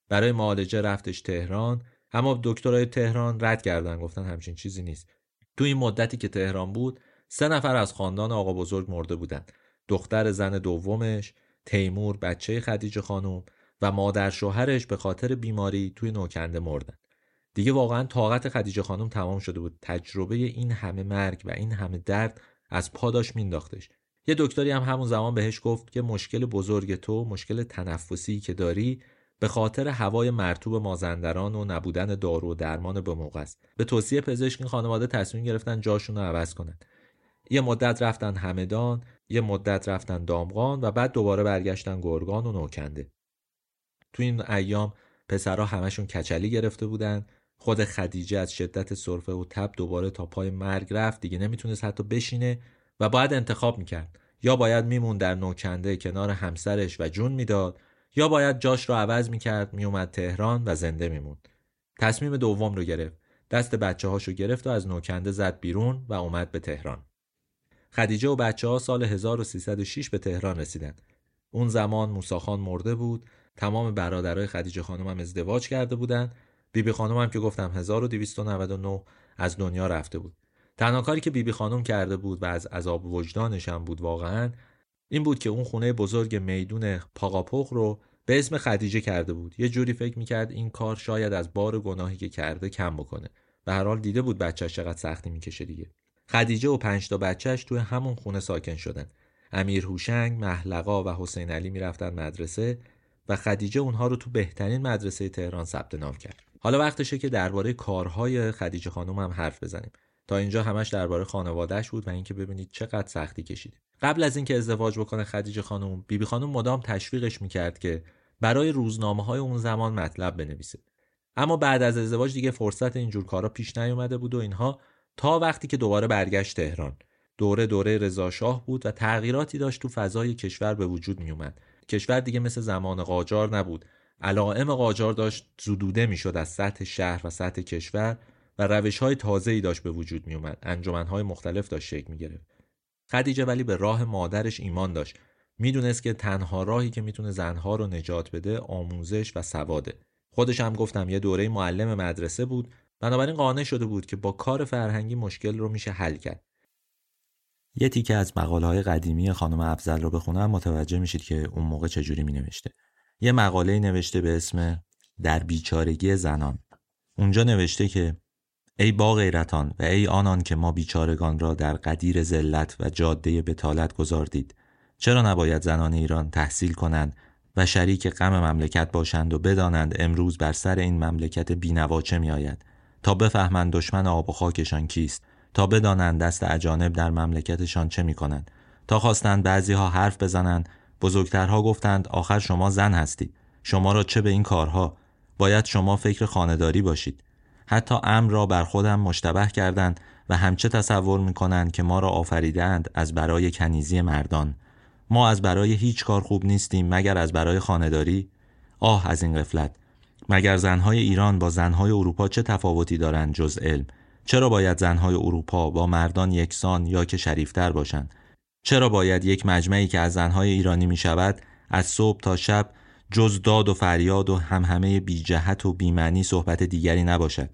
برای معالجه رفتش تهران. اما دکترای تهران رد کردن گفتن همچین چیزی نیست. تو این مدتی که تهران بود سه نفر از خاندان آقا بزرگ مرده بودن. دختر زن دومش تیمور بچه خدیجه خانم و مادر شوهرش به خاطر بیماری توی نوکنده مردن. دیگه واقعا طاقت خدیجه خانم تمام شده بود. تجربه این همه مرگ و این همه درد از پا داشت مینداختش یه دکتری هم همون زمان بهش گفت که مشکل بزرگ تو مشکل تنفسی که داری به خاطر هوای مرتوب مازندران و نبودن دارو و درمان به موقع است. به توصیه پزشک خانواده تصمیم گرفتن جاشون رو عوض کنن. یه مدت رفتن همدان یه مدت رفتن دامغان و بعد دوباره برگشتن گرگان و نوکنده. تو این ایام پسرها همشون کچلی گرفته بودن. خود خدیجه از شدت سرفه و تب دوباره تا پای مرگ رفت. دیگه نمی‌تونست حتی بشینه و باید انتخاب می‌کرد. یا باید میمون در نوکنده کنار همسرش و جون می‌داد یا باید جاش رو عوض می‌کرد میومد تهران و زنده میموند تصمیم دوم رو گرفت. دست بچه هاشو گرفت و از نوکنده زد بیرون و اومد به تهران. خدیجه و بچه ها سال 1306 به تهران رسیدن. اون زمان موساخان مرده بود. تمام برادرای خدیجه خانم هم ازدواج کرده بودن. بیبی خانم هم که گفتم 1299 از دنیا رفته بود. تنها کاری که بیبی خانم کرده بود و از عذاب وجدانش هم بود واقعا این بود که اون خونه بزرگ میدون پاقاپخ رو به اسم خدیجه کرده بود. یه جوری فکر می‌کرد این کار شاید از بار گناهی که کرده کم بکنه. به هر حال دیده بود بچهش چقدر سختی می‌کشه دیگه. خدیجه و پنج تا بچهش توی همون خونه ساکن شدن امیر هوشنگ، محلقا و حسین علی می‌رفتن مدرسه و خدیجه اونها رو تو بهترین مدرسه تهران ثبت نام کرد. حالا وقتشه که درباره کارهای خدیجه خانم هم حرف بزنیم. تا اینجا همش درباره خانوادهش بود و اینکه ببینید چقدر سختی کشید. قبل از اینکه ازدواج بکنه خدیجه خانم، بیبی بی خانم مدام تشویقش می‌کرد که برای روزنامه های اون زمان مطلب بنویسه. اما بعد از ازدواج دیگه فرصت اینجور کارا پیش نیومده بود و اینها تا وقتی که دوباره برگشت تهران. دوره دوره رضا بود و تغییراتی داشت تو فضای کشور به وجود می اومد. کشور دیگه مثل زمان قاجار نبود. علائم قاجار داشت زدوده می‌شد از سطح شهر و سطح کشور و روش های تازه ای داشت به وجود می اومد. انجمن های مختلف داشت شکل می گرفت. خدیجه ولی به راه مادرش ایمان داشت. می‌دونست که تنها راهی که می‌تونه زنها رو نجات بده آموزش و سواده. خودش هم گفتم یه دوره معلم مدرسه بود بنابراین قانع شده بود که با کار فرهنگی مشکل رو میشه حل کرد. یه تیکه از مقاله های قدیمی خانم افزل رو بخونم متوجه میشید که اون موقع چجوری می نوشته. یه مقاله نوشته به اسم در بیچارگی زنان. اونجا نوشته که ای با غیرتان و ای آنان که ما بیچارگان را در قدیر ذلت و جاده بتالت گذاردید چرا نباید زنان ایران تحصیل کنند و شریک غم مملکت باشند و بدانند امروز بر سر این مملکت بینوا چه میآید تا بفهمند دشمن آب و خاکشان کیست تا بدانند دست اجانب در مملکتشان چه می‌کنند تا خواستند بعضی ها حرف بزنند بزرگترها گفتند آخر شما زن هستید شما را چه به این کارها؟ باید شما فکر خانداری باشید. حتی امر را بر خودم مشتبه کردند و همچه تصور می‌کنند که ما را آفریدند از برای کنیزی مردان. ما از برای هیچ کار خوب نیستیم مگر از برای خانداری؟ آه از این قفلت مگر زنهای ایران با زنهای اروپا چه تفاوتی دارند جز علم؟ چرا باید زنهای اروپا با مردان یکسان یا که شریفتر باشند؟ چرا باید یک مجمعی که از زنهای ایرانی می شود از صبح تا شب جز داد و فریاد و همهمه بی جهت و بیمعنی صحبت دیگری نباشد؟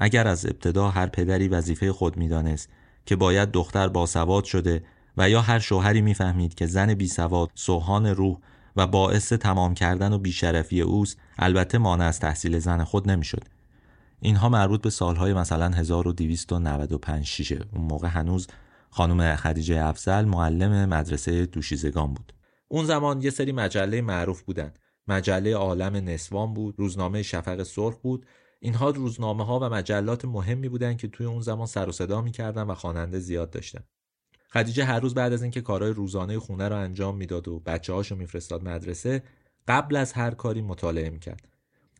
اگر از ابتدا هر پدری وظیفه خود می‌دانست که باید دختر باسواد شده و یا هر شوهری می‌فهمید که زن بی سواد سوهان روح و باعث تمام کردن و بیشرفی اوست البته مانع از تحصیل زن خود نمی‌شد. اینها مربوط به سالهای مثلا 1295 شیشه اون موقع هنوز خانم خدیجه افزل معلم مدرسه دوشیزگان بود. اون زمان یه سری مجله معروف بودن. مجله عالم نسوان بود روزنامه شفق سرخ بود. اینها روزنامه ها و مجلات مهمی بودن که توی اون زمان سر و صدا می‌کردن و خواننده زیاد داشتن. خدیجه هر روز بعد از اینکه کارهای روزانه خونه رو انجام می‌داد و بچه هاشو میفرستاد مدرسه قبل از هر کاری مطالعه می‌کرد.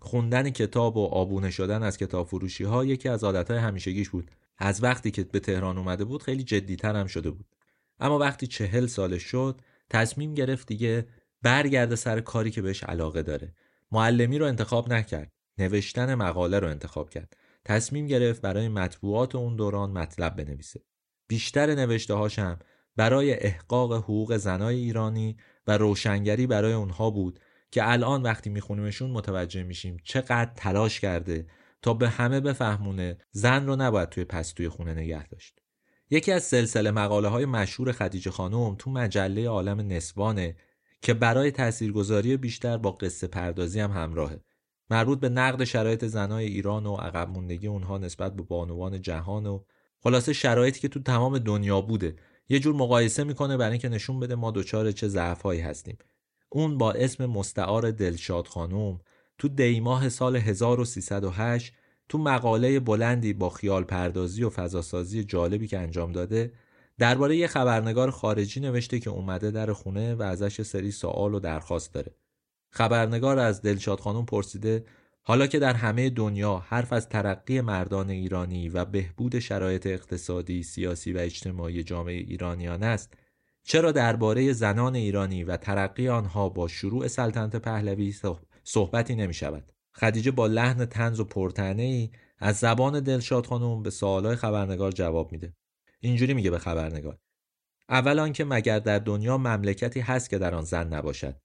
خوندن کتاب و آبونه شدن از کتاب فروشی ها یکی از عادتهای همیشگیش بود. از وقتی که به تهران اومده بود خیلی جدیتر هم شده بود. اما وقتی چهل سالش شد تصمیم گرفت دیگه برگرده سر کاری که بهش علاقه داره. معلمی رو انتخاب نکرد. نوشتن مقاله رو انتخاب کرد. تصمیم گرفت برای مطبوعات اون دوران مطلب بنویسه. بیشتر نوشته هاشم برای احقاق حقوق زنای ایرانی و روشنگری برای اونها بود که الان وقتی میخونیمشون متوجه میشیم چقدر تلاش کرده تا به همه بفهمونه زن رو نباید توی پستوی خونه نگه داشت. یکی از سلسله مقاله های مشهور خدیجه خانم تو مجله عالم نسوانه که برای تاثیرگذاری بیشتر با قصه پردازی هم همراهه. مربوط به نقد شرایط زنای ایران و عقب موندگی اونها نسبت به بانوان جهان و خلاصه شرایطی که تو تمام دنیا بوده یه جور مقایسه می‌کنه برای اینکه نشون بده ما دچار چه ضعفهایی هستیم. اون با اسم مستعار دلشاد خانوم تو دیماه سال 1308 تو مقاله بلندی با خیال پردازی و فضاسازی جالبی که انجام داده درباره یه خبرنگار خارجی نوشته که اومده در خونه و ازش سری سوال و درخواست داره. خبرنگار از دلشاد خانم پرسیده حالا که در همه دنیا حرف از ترقی مردان ایرانی و بهبود شرایط اقتصادی، سیاسی و اجتماعی جامعه ایرانیان است چرا درباره زنان ایرانی و ترقی آنها با شروع سلطنت پهلوی صحبتی نمی شود خدیجه با لحن تنز و پرتنه ای از زبان دلشاد خانم به سوالای خبرنگار جواب میده. اینجوری میگه به خبرنگار. اول آنکه مگر در دنیا مملکتی هست که در آن زن نباشد.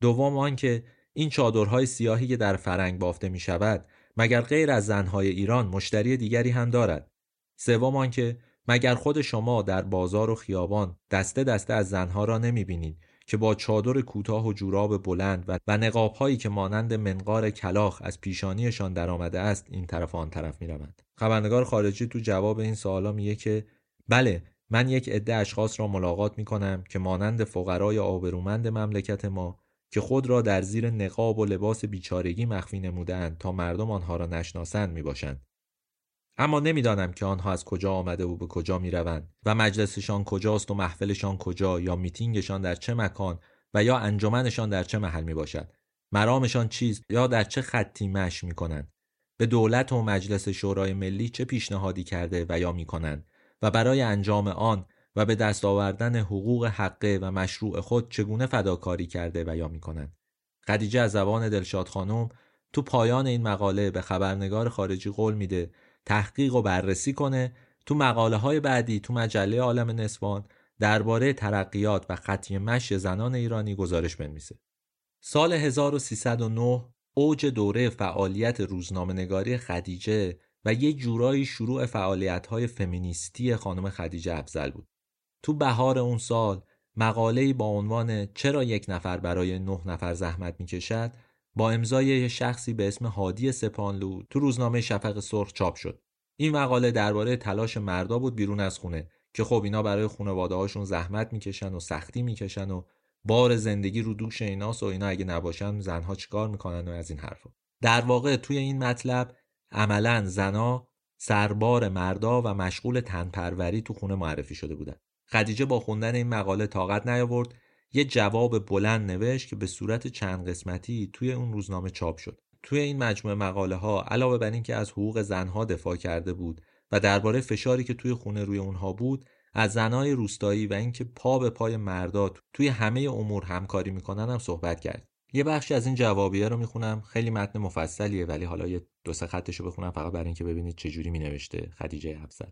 دوم آنکه این چادرهای سیاهی که در فرنگ بافته می شود مگر غیر از زنهای ایران مشتری دیگری هم دارد سوم آنکه مگر خود شما در بازار و خیابان دسته دسته از زنها را نمی بینید که با چادر کوتاه و جوراب بلند و, و نقابهایی که مانند منقار کلاخ از پیشانیشان درآمده است این طرف آن طرف می روند. خبرنگار خارجی تو جواب این سوالا میگه که بله من یک عده اشخاص را ملاقات می کنم که مانند فقرای آبرومند مملکت ما که خود را در زیر نقاب و لباس بیچارگی مخفی نمودند تا مردم آنها را نشناسند می باشند. اما نمی‌دانم که آنها از کجا آمده و به کجا می روند و مجلسشان کجاست و محفلشان کجا یا میتینگشان در چه مکان و یا انجمنشان در چه محل می باشد. مرامشان چیست یا در چه خطی مش می کنند. به دولت و مجلس شورای ملی چه پیشنهادی کرده و یا می کنند و برای انجام آن و به دست آوردن حقوق حقه و مشروع خود چگونه فداکاری کرده و یا می کنند. خدیجه از زبان دلشاد خانم تو پایان این مقاله به خبرنگار خارجی قول میده تحقیق و بررسی کنه تو مقاله های بعدی تو مجله عالم نسوان درباره ترقیات و خطی مشی زنان ایرانی گزارش بنویسه. سال 1309 اوج دوره فعالیت روزنامه نگاری خدیجه و یک جورایی شروع فعالیت های فمینیستی خانم خدیجه افزل بود. تو بهار اون سال مقاله‌ای با عنوان چرا یک نفر برای نه نفر زحمت می‌کشد با امضای شخصی به اسم هادی سپانلو تو روزنامه شفق سرخ چاپ شد. این مقاله درباره تلاش مردا بود بیرون از خونه که خب اینا برای خانواده هاشون زحمت می‌کشن و سختی می‌کشن و بار زندگی رو دوش ایناست و اینا اگه نباشن زنها چیکار می‌کنن و از این حرفا. در واقع توی این مطلب عملا زنا سربار مردا و مشغول تنپروری تو خونه معرفی شده بودن. خدیجه با خوندن این مقاله طاقت نیاورد یه جواب بلند نوشت که به صورت چند قسمتی توی اون روزنامه چاپ شد. توی این مجموعه مقاله ها علاوه بر اینکه از حقوق زنها دفاع کرده بود و درباره فشاری که توی خونه روی اونها بود از زنهای روستایی و اینکه پا به پای مردا توی همه امور همکاری می‌کنن هم صحبت کرد. یه بخشی از این جوابیه رو می‌خونم خیلی متن مفصلیه ولی حالا یه دو سه خطش رو بخونم فقط برای اینکه ببینید چه جوری مینوشته خدیجه افزل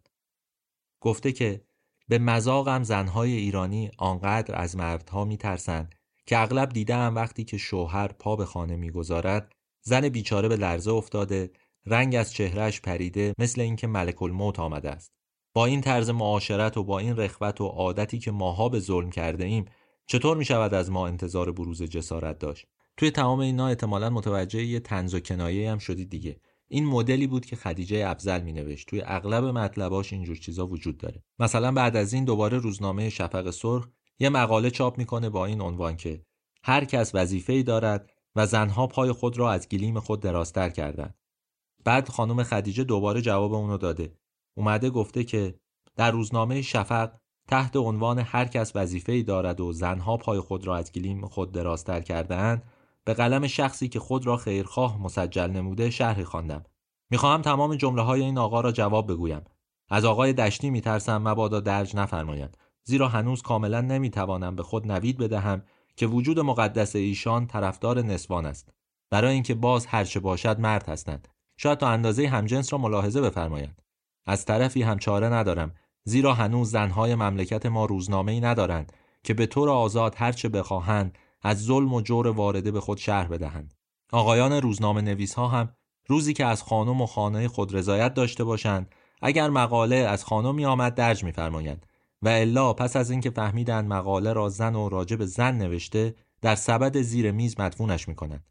گفته که به مزاقم زنهای ایرانی آنقدر از مردها میترسند که اغلب دیدم وقتی که شوهر پا به خانه می‌گذارد زن بیچاره به لرزه افتاده رنگ از چهرهش پریده مثل اینکه ملک الموت آمده است. با این طرز معاشرت و با این رخوت و عادتی که ماها به ظلم کرده ایم چطور می شود از ما انتظار بروز جسارت داشت؟ توی تمام اینا احتمالا متوجه یه تنز و کنایه هم شدید دیگه. این مدلی بود که خدیجه افزل می نوشت توی اغلب مطلباش اینجور چیزا وجود داره. مثلا بعد از این دوباره روزنامه شفق سرخ یه مقاله چاپ می‌کنه با این عنوان که هر کس وظیفه‌ای دارد و زنها پای خود را از گلیم خود درازتر کردند. بعد خانم خدیجه دوباره جواب اونو داده. اومده گفته که در روزنامه شفق تحت عنوان هر کس وظیفه‌ای دارد و زنها پای خود را از گلیم خود درازتر کردهاند به قلم شخصی که خود را خیرخواه مسجل نموده شرحی خواندم. می‌خواهم تمام جمله های این آقا را جواب بگویم. از آقای دشتی میترسم مبادا درج نفرمایند. زیرا هنوز کاملا نمی‌توانم به خود نوید بدهم که وجود مقدس ایشان طرفدار نسوان است. برای اینکه باز هرچه باشد مرد هستند. شاید تا اندازه همجنس را ملاحظه بفرمایند. از طرفی هم چاره ندارم. زیرا هنوز زنهای مملکت ما روزنامه ای ندارند که به طور آزاد هرچه بخواهند از ظلم و جور وارده به خود شهر بدهند. آقایان روزنامه نویس ها هم روزی که از خانم و خانه خود رضایت داشته باشند اگر مقاله از خانمی آمد درج می‌فرمایند. و الا پس از اینکه فهمیدند مقاله را زن و راجب زن نوشته در سبد زیر میز مدفونش می‌کنند.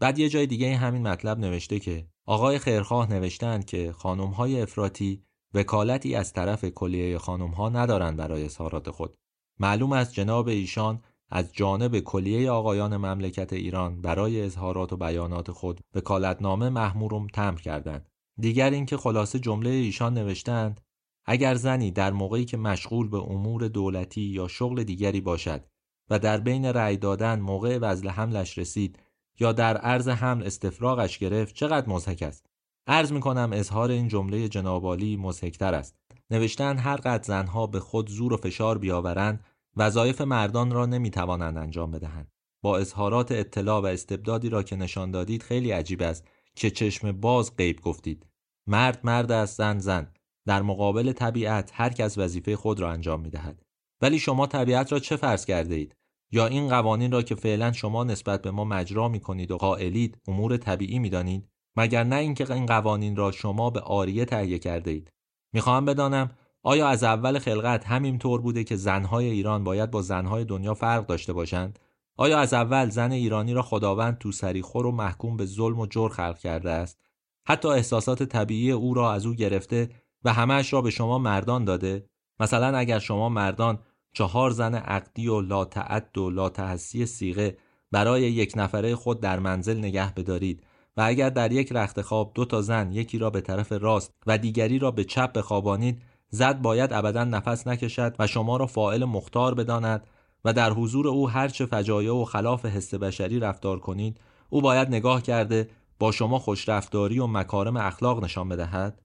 بعد یه جای دیگه همین مطلب نوشته که آقای خیرخواه نوشتند که خانمهای افراطی وکالتی از طرف کلیه خانمها ندارند برای اظهارات خود. معلوم است جناب ایشان از جانب کلیه آقایان مملکت ایران برای اظهارات و بیانات خود وکالتنامه محمورم تمر کردند. دیگر اینکه خلاصه جمله ایشان نوشتند اگر زنی در موقعی که مشغول به امور دولتی یا شغل دیگری باشد و در بین رأی دادن موقع وزل حملش رسید یا در عرض حمل استفراغش گرفت چقدر مزهک است؟ عرض می کنم اظهار این جمله جنابالی مزهکتر است. نوشتن هر قد زنها به خود زور و فشار بیاورند وظایف مردان را نمی توانند انجام بدهند. با اظهارات اطلاع و استبدادی را که نشان دادید خیلی عجیب است که چشم باز غیب گفتید. مرد مرد است زن زن. در مقابل طبیعت هر کس وظیفه خود را انجام می دهد ولی شما طبیعت را چه فرض کرده اید یا این قوانین را که فعلا شما نسبت به ما مجرا می کنید و قائلید امور طبیعی می دانید مگر نه اینکه این قوانین را شما به آریه تهیه کرده اید می‌خواهم بدانم آیا از اول خلقت همین طور بوده که زنهای ایران باید با زنهای دنیا فرق داشته باشند؟ آیا از اول زن ایرانی را خداوند تو سریخور و محکوم به ظلم و جور خلق کرده است؟ حتی احساسات طبیعی او را از او گرفته و همهش را به شما مردان داده؟ مثلا اگر شما مردان چهار زن عقدی و لا تعد و لا تحسی سیغه برای یک نفره خود در منزل نگه بدارید و اگر در یک رخت خواب دو تا زن یکی را به طرف راست و دیگری را به چپ بخوابانید زد باید ابدا نفس نکشد و شما را فائل مختار بداند و در حضور او هرچه فجایع و خلاف حس بشری رفتار کنید او باید نگاه کرده با شما خوش رفتاری و مکارم اخلاق نشان بدهد.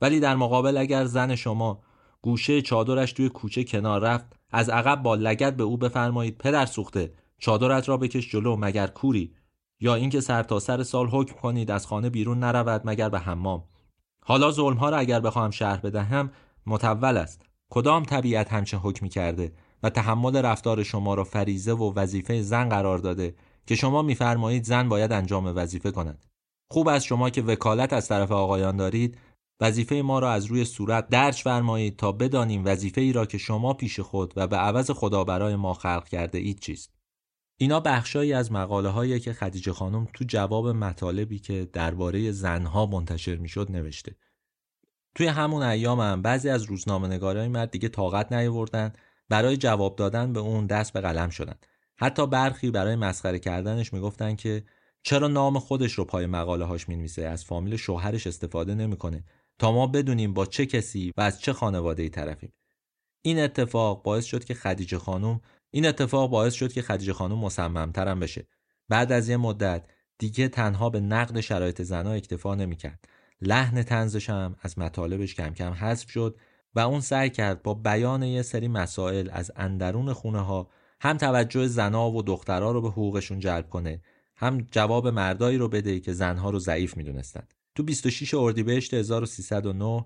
ولی در مقابل اگر زن شما گوشه چادرش توی کوچه کنار رفت از عقب با لگت به او بفرمایید پدر سوخته چادرت را بکش جلو مگر کوری؟ یا اینکه سر تا سر سال حکم کنید از خانه بیرون نرود مگر به حمام؟ حالا ظلم ها را اگر بخواهم شرح بدهم متول است. کدام طبیعت همچه حکمی کرده و تحمل رفتار شما را فریزه و وظیفه زن قرار داده که شما میفرمایید زن باید انجام وظیفه کند؟ خوب است شما که وکالت از طرف آقایان دارید. وظیفه ما را از روی صورت درج فرمایید تا بدانیم وظیفه ای را که شما پیش خود و به عوض خدا برای ما خلق کرده اید چیست. اینا بخشایی از مقاله هایی که خدیجه خانم تو جواب مطالبی که درباره زنها منتشر می‌شد نوشته. توی همون ایام هم بعضی از روزنامه نگارای مرد دیگه طاقت نیاوردن برای جواب دادن به اون دست به قلم شدن. حتی برخی برای مسخره کردنش می‌گفتن که چرا نام خودش رو پای مقاله هاش می‌نویسه؟ از فامیل شوهرش استفاده نمی‌کنه. تا ما بدونیم با چه کسی و از چه خانواده ای طرفیم. این اتفاق باعث شد که خدیجه خانم این اتفاق باعث شد که خدیجه خانم مصممترم بشه. بعد از یه مدت دیگه تنها به نقد شرایط زنها اکتفا نمی‌کرد. لحن تنزش هم از مطالبش کم کم حذف شد و اون سعی کرد با بیان یه سری مسائل از اندرون خونه ها هم توجه زنا و دخترها رو به حقوقشون جلب کنه هم جواب مردایی رو بده که زنها رو ضعیف می‌دونستند تو 26 اردیبهشت 1309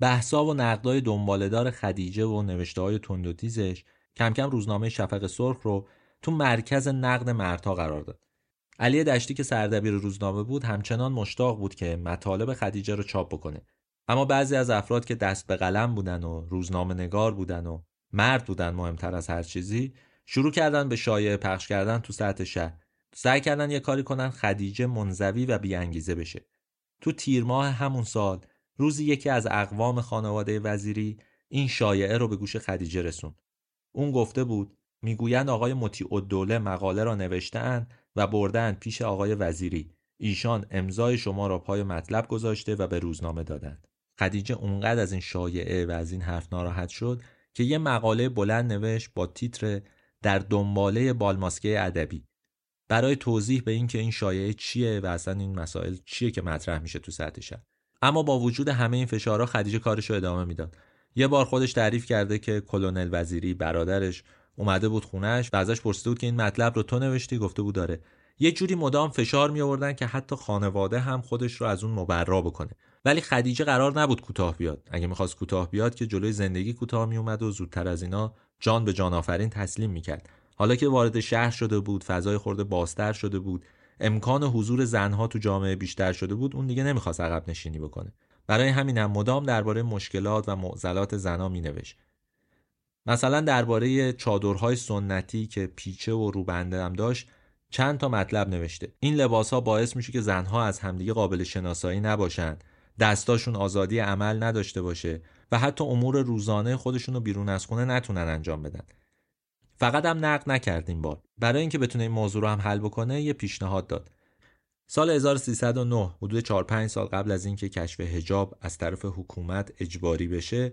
بحثا و نقدای دنبالدار خدیجه و نوشته های تند کم کم روزنامه شفق سرخ رو تو مرکز نقد مردها قرار داد. علی دشتی که سردبیر روزنامه بود همچنان مشتاق بود که مطالب خدیجه رو چاپ بکنه. اما بعضی از افراد که دست به قلم بودن و روزنامه نگار بودن و مرد بودن مهمتر از هر چیزی شروع کردن به شایعه پخش کردن تو سطح شهر. سعی کردن یه کاری کنن خدیجه منزوی و بیانگیزه بشه. تو تیر ماه همون سال روزی یکی از اقوام خانواده وزیری این شایعه رو به گوش خدیجه رسوند. اون گفته بود می‌گویند آقای مطیع الدوله مقاله را نوشتهاند و بردن پیش آقای وزیری. ایشان امضای شما را پای مطلب گذاشته و به روزنامه دادند. خدیجه اونقدر از این شایعه و از این حرف ناراحت شد که یه مقاله بلند نوشت با تیتر در دنباله بالماسکه ادبی. برای توضیح به اینکه این شایعه چیه و اصلا این مسائل چیه که مطرح میشه تو سطح اما با وجود همه این فشارها خدیجه کارش رو ادامه می‌داد. یه بار خودش تعریف کرده که کلونل وزیری برادرش اومده بود خونش و ازش پرسیده بود که این مطلب رو تو نوشتی؟ گفته بود داره یه جوری مدام فشار می آوردن که حتی خانواده هم خودش رو از اون مبرا بکنه. ولی خدیجه قرار نبود کوتاه بیاد. اگه می‌خواست کوتاه بیاد که جلوی زندگی کوتاه می اومد و زودتر از اینا جان به جان آفرین تسلیم می‌کرد. حالا که وارد شهر شده بود فضای خورده بازتر شده بود امکان حضور زنها تو جامعه بیشتر شده بود اون دیگه نمی‌خواست عقب نشینی بکنه. برای همین هم مدام درباره مشکلات و معضلات زنا می نوشت. مثلا درباره چادرهای سنتی که پیچه و روبنده هم داشت چند تا مطلب نوشته. این لباس ها باعث میشه که زنها از همدیگه قابل شناسایی نباشند دستاشون آزادی عمل نداشته باشه و حتی امور روزانه خودشون رو بیرون از خونه نتونن انجام بدن. فقط هم نقد نکردیم بار. برای اینکه بتونه این موضوع رو هم حل بکنه یه پیشنهاد داد. سال 1309 حدود 4 5 سال قبل از اینکه کشف حجاب از طرف حکومت اجباری بشه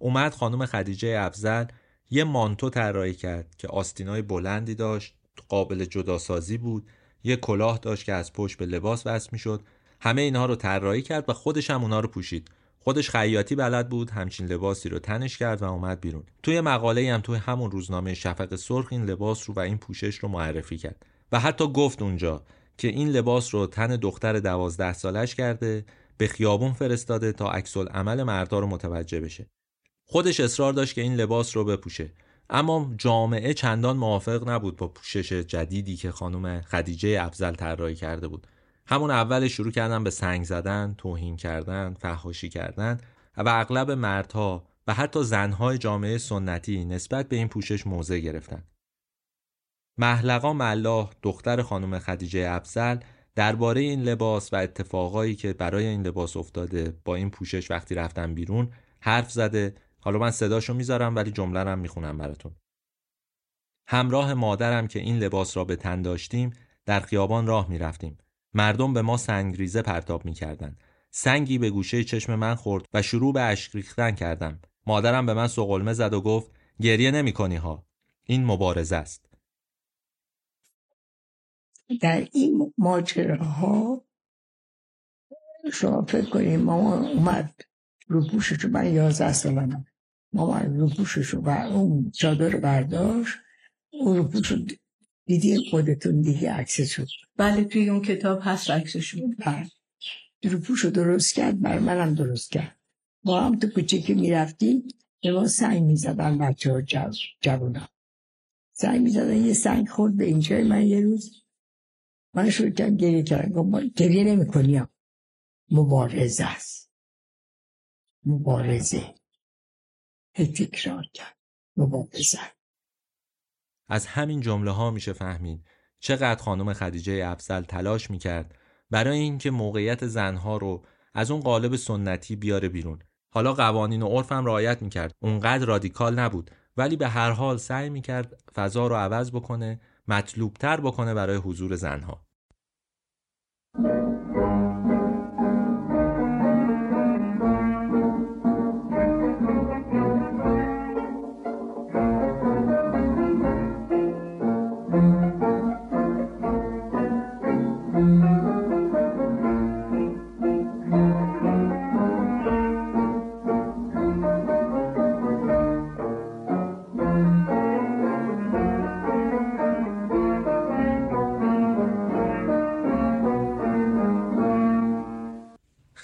اومد خانم خدیجه افزل یه مانتو طراحی کرد که آستینای بلندی داشت قابل جداسازی بود یه کلاه داشت که از پشت به لباس وصل می‌شد. همه اینها رو طراحی کرد و خودش هم اونها رو پوشید. خودش خیاطی بلد بود همچین لباسی رو تنش کرد و اومد بیرون. توی مقاله هم توی همون روزنامه شفق سرخ این لباس رو و این پوشش رو معرفی کرد و حتی گفت اونجا که این لباس رو تن دختر دوازده سالش کرده به خیابون فرستاده تا عکس عمل مردا رو متوجه بشه. خودش اصرار داشت که این لباس رو بپوشه اما جامعه چندان موافق نبود با پوشش جدیدی که خانم خدیجه افزل طراحی کرده بود همون اول شروع کردن به سنگ زدن، توهین کردن، فحاشی کردن و اغلب مردها و حتی زنهای جامعه سنتی نسبت به این پوشش موضع گرفتن. محلقا ملاح دختر خانم خدیجه افزل درباره این لباس و اتفاقایی که برای این لباس افتاده با این پوشش وقتی رفتن بیرون حرف زده حالا من صداشو می‌ذارم ولی جمله هم می‌خونم براتون. همراه مادرم که این لباس را به تن داشتیم در خیابان راه می‌رفتیم. مردم به ما سنگریزه پرتاب می‌کردند. سنگی به گوشه چشم من خورد و شروع به اشک ریختن کردم. مادرم به من سقلمه زد و گفت گریه نمی کنی ها. این مبارزه است. در این ماجراها شما فکر کنید مامان اومد رو پوششو من یازده سالمه. مامان رو پوششو و اون چادر برداشت اون رو پوشو دیدی خودتون دیگه عکسشو بله توی اون کتاب هست عکسشو بله. رو پوشو درست کرد بر منم درست کرد. ما هم تو کوچه که می‌رفتیم به ما سنگ می‌زدن بچه ها جوونا. سنگ می‌زدن یه سنگ خورد به اینجای من یه روز. من شروع کردم گریه کردم گفت گریه نمی کنیم مبارزه است. مبارزه. تکرار کرد مبارزه از همین جمله ها میشه فهمید چقدر خانم خدیجه افزل تلاش می‌کرد برای اینکه موقعیت زنها رو از اون قالب سنتی بیاره بیرون. حالا قوانین و عرف هم رعایت می‌کرد. اونقدر رادیکال نبود ولی به هر حال سعی می‌کرد فضا رو عوض بکنه مطلوبتر بکنه برای حضور زنها.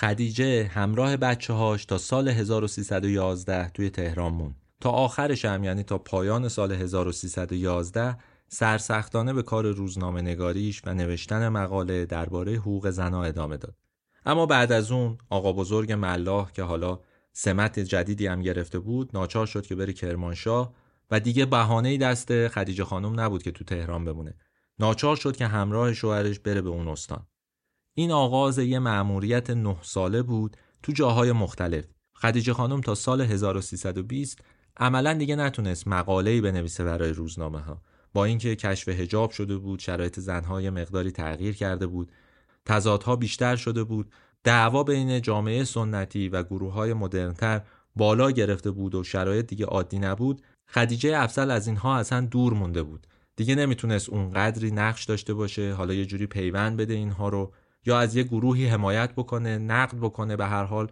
خدیجه همراه بچه هاش تا سال 1311 توی تهران مون تا آخرش هم یعنی تا پایان سال 1311 سرسختانه به کار روزنامه نگاریش و نوشتن مقاله درباره حقوق زنها ادامه داد. اما بعد از اون آقا بزرگ ملاح که حالا سمت جدیدی هم گرفته بود ناچار شد که بره کرمانشاه و دیگه بهانه دست خدیجه خانم نبود که تو تهران بمونه. ناچار شد که همراه شوهرش بره به اون استان. این آغاز یه مأموریت نه ساله بود تو جاهای مختلف. خدیجه خانم تا سال 1320 عملا دیگه نتونست مقاله‌ای بنویسه برای روزنامه ها. با اینکه کشف هجاب شده بود، شرایط زنهای مقداری تغییر کرده بود، تضادها بیشتر شده بود، دعوا بین جامعه سنتی و گروه های مدرنتر بالا گرفته بود و شرایط دیگه عادی نبود، خدیجه افضل از اینها اصلا دور مونده بود. دیگه نمی‌تونست اون قدری نقش داشته باشه، حالا یه جوری پیوند بده اینها رو یا از یه گروهی حمایت بکنه نقد بکنه به هر حال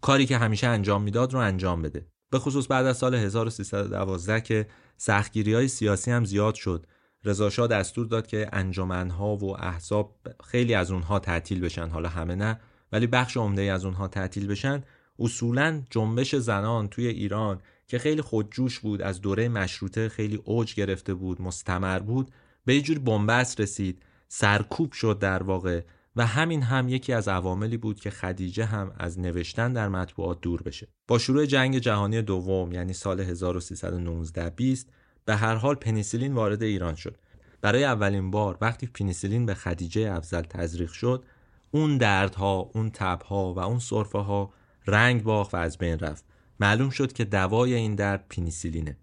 کاری که همیشه انجام می‌داد رو انجام بده. به خصوص بعد از سال 1312 که سختگیری های سیاسی هم زیاد شد. رضا دستور داد که انجمنها و احزاب خیلی از اونها تعطیل بشن. حالا همه نه ولی بخش عمده از اونها تعطیل بشن. اصولا جنبش زنان توی ایران که خیلی خودجوش بود از دوره مشروطه خیلی اوج گرفته بود مستمر بود به یه جور بنبست رسید. سرکوب شد در واقع. و همین هم یکی از عواملی بود که خدیجه هم از نوشتن در مطبوعات دور بشه. با شروع جنگ جهانی دوم یعنی سال 1319 20 به هر حال پنیسیلین وارد ایران شد. برای اولین بار وقتی پنیسیلین به خدیجه افزل تزریق شد اون دردها، اون تبها و اون صرفه ها رنگ باخت و از بین رفت معلوم شد که دوای این درد پنیسیلینه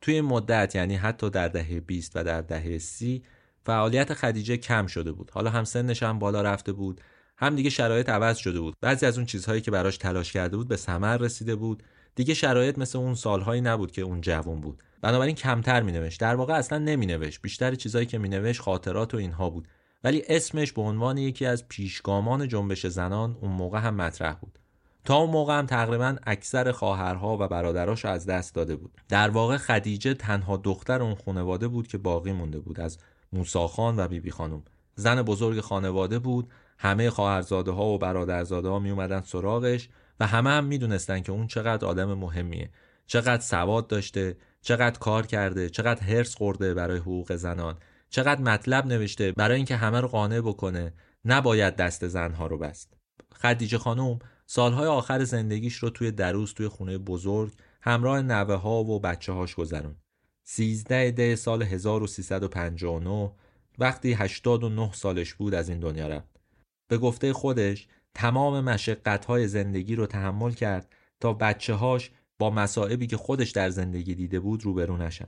توی مدت یعنی حتی در دهه 20 و در دهه 30 فعالیت خدیجه کم شده بود. حالا هم سنش هم بالا رفته بود هم دیگه شرایط عوض شده بود. بعضی از اون چیزهایی که براش تلاش کرده بود به ثمر رسیده بود. دیگه شرایط مثل اون سالهایی نبود که اون جوان بود. بنابراین کمتر مینوشت. در واقع اصلا نمینوشت. بیشتر چیزهایی که مینوشت خاطرات و اینها بود. ولی اسمش به عنوان یکی از پیشگامان جنبش زنان اون موقع هم مطرح بود. تا اون موقع هم تقریبا اکثر خواهرها و برادراش از دست داده بود. در واقع خدیجه تنها دختر اون خانواده بود که باقی مونده بود. از موساخان و بیبی خانم. زن بزرگ خانواده بود. همه خواهرزاده ها و برادرزاده ها می اومدن سراغش و همه هم می‌دونستن که اون چقدر آدم مهمیه. چقدر سواد داشته چقدر کار کرده چقدر هرس خورده برای حقوق زنان. چقدر مطلب نوشته برای اینکه همه رو قانع بکنه. نباید دست زنها رو بست. خدیجه خانم سالهای آخر زندگیش رو توی دروس توی خونه بزرگ همراه نوه ها و بچه هاش گذرون 13 دی سال 1359 وقتی 89 سالش بود از این دنیا رفت به گفته خودش تمام مشقت های زندگی رو تحمل کرد تا بچه هاش با مسائبی که خودش در زندگی دیده بود روبرو نشن.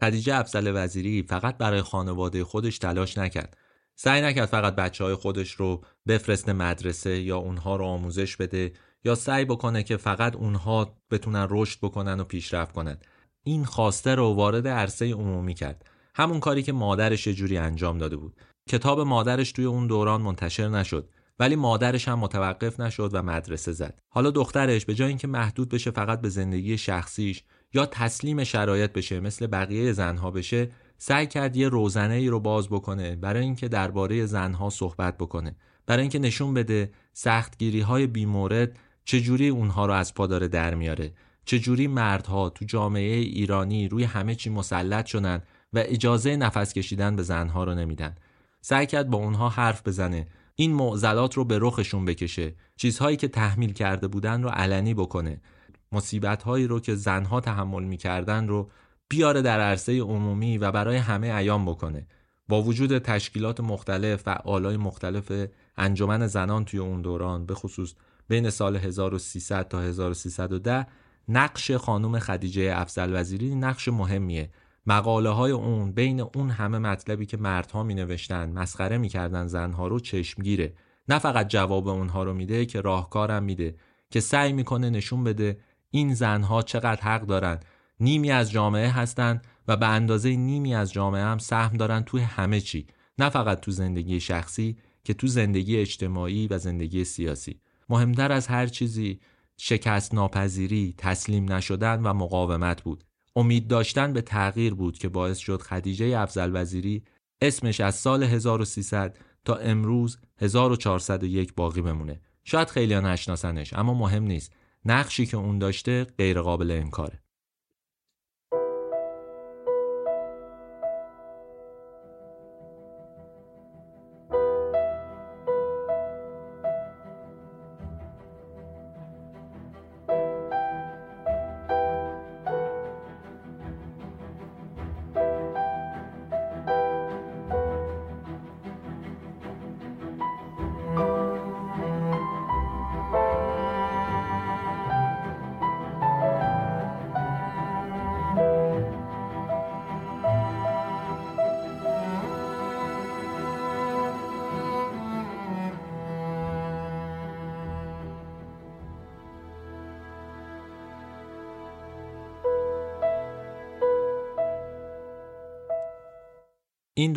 خدیجه افزل وزیری فقط برای خانواده خودش تلاش نکرد. سعی نکرد فقط بچه های خودش رو بفرست مدرسه یا اونها رو آموزش بده یا سعی بکنه که فقط اونها بتونن رشد بکنن و پیشرفت کنن. این خواسته رو وارد عرصه عمومی کرد. همون کاری که مادرش یه جوری انجام داده بود. کتاب مادرش توی اون دوران منتشر نشد ولی مادرش هم متوقف نشد و مدرسه زد حالا دخترش به جای اینکه محدود بشه فقط به زندگی شخصیش یا تسلیم شرایط بشه مثل بقیه زنها بشه سعی کرد یه روزنه ای رو باز بکنه برای اینکه درباره زنها صحبت بکنه برای اینکه نشون بده سختگیری های بیمورد چجوری اونها رو از پاداره در میاره چجوری مردها تو جامعه ایرانی روی همه چی مسلط شدن و اجازه نفس کشیدن به زنها رو نمیدن؟ سعی کرد با اونها حرف بزنه. این معضلات رو به رخشون بکشه. چیزهایی که تحمیل کرده بودن رو علنی بکنه. مصیبت هایی رو که زنها تحمل می‌کردن رو بیاره در عرصه عمومی و برای همه ایام بکنه. با وجود تشکیلات مختلف و آلای مختلف انجمن زنان توی اون دوران به خصوص بین سال 1300 تا 1310 نقش خانم خدیجه افزل وزیری نقش مهمیه. مقاله های اون بین اون همه مطلبی که مردها می نوشتن مسخره می‌کردن زنها رو چشمگیره. نه فقط جواب اونها رو میده که راهکارم میده که سعی می‌کنه نشون بده این زنها چقدر حق دارن. نیمی از جامعه هستن و به اندازه نیمی از جامعه هم سهم دارن توی همه چی. نه فقط تو زندگی شخصی که تو زندگی اجتماعی و زندگی سیاسی. مهمتر از هر چیزی شکست ناپذیری تسلیم نشدن و مقاومت بود امید داشتن به تغییر بود که باعث شد خدیجه افزل وزیری اسمش از سال 1300 تا امروز 1401 باقی بمونه. شاید خیلی نشناسنش اما مهم نیست. نقشی که اون داشته غیر قابل انکاره.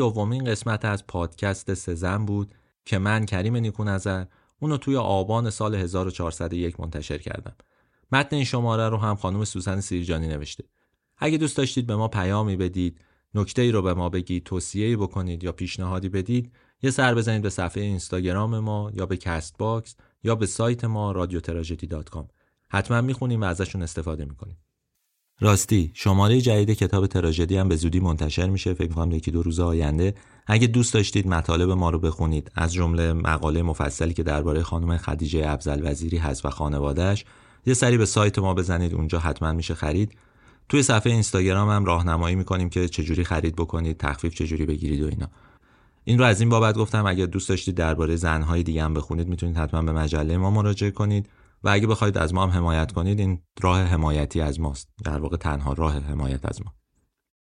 دومین قسمت از پادکست سزن بود که من کریم نیکونظر اونو توی آبان سال 1401 منتشر کردم. متن این شماره رو هم خانم سوزن سیرجانی نوشته. اگه دوست داشتید به ما پیامی بدید، نکته ای رو به ما بگید، توصیه بکنید یا پیشنهادی بدید، یه سر بزنید به صفحه اینستاگرام ما یا به Castbox یا به سایت ما رادیو حتما می‌خونیم و ازشون استفاده می‌کنیم. راستی شماره جدید کتاب تراژدی هم به زودی منتشر میشه. فکر کنم یکی دو روز آینده. اگه دوست داشتید مطالب ما رو بخونید. از جمله مقاله مفصلی که درباره خانم خدیجه افزل وزیری هست و خانوادهش یه سری به سایت ما بزنید. اونجا حتما میشه خرید. توی صفحه اینستاگرام هم راهنمایی می‌کنیم که چجوری خرید بکنید تخفیف چجوری بگیرید و اینا. این رو از این بابت گفتم. اگر دوست داشتید درباره زنهای دیگه هم بخونید می‌تونید حتما به مجله ما مراجعه کنید. و اگه بخواید از ما هم حمایت کنید این راه حمایتی از ماست. در واقع تنها راه حمایت از ما.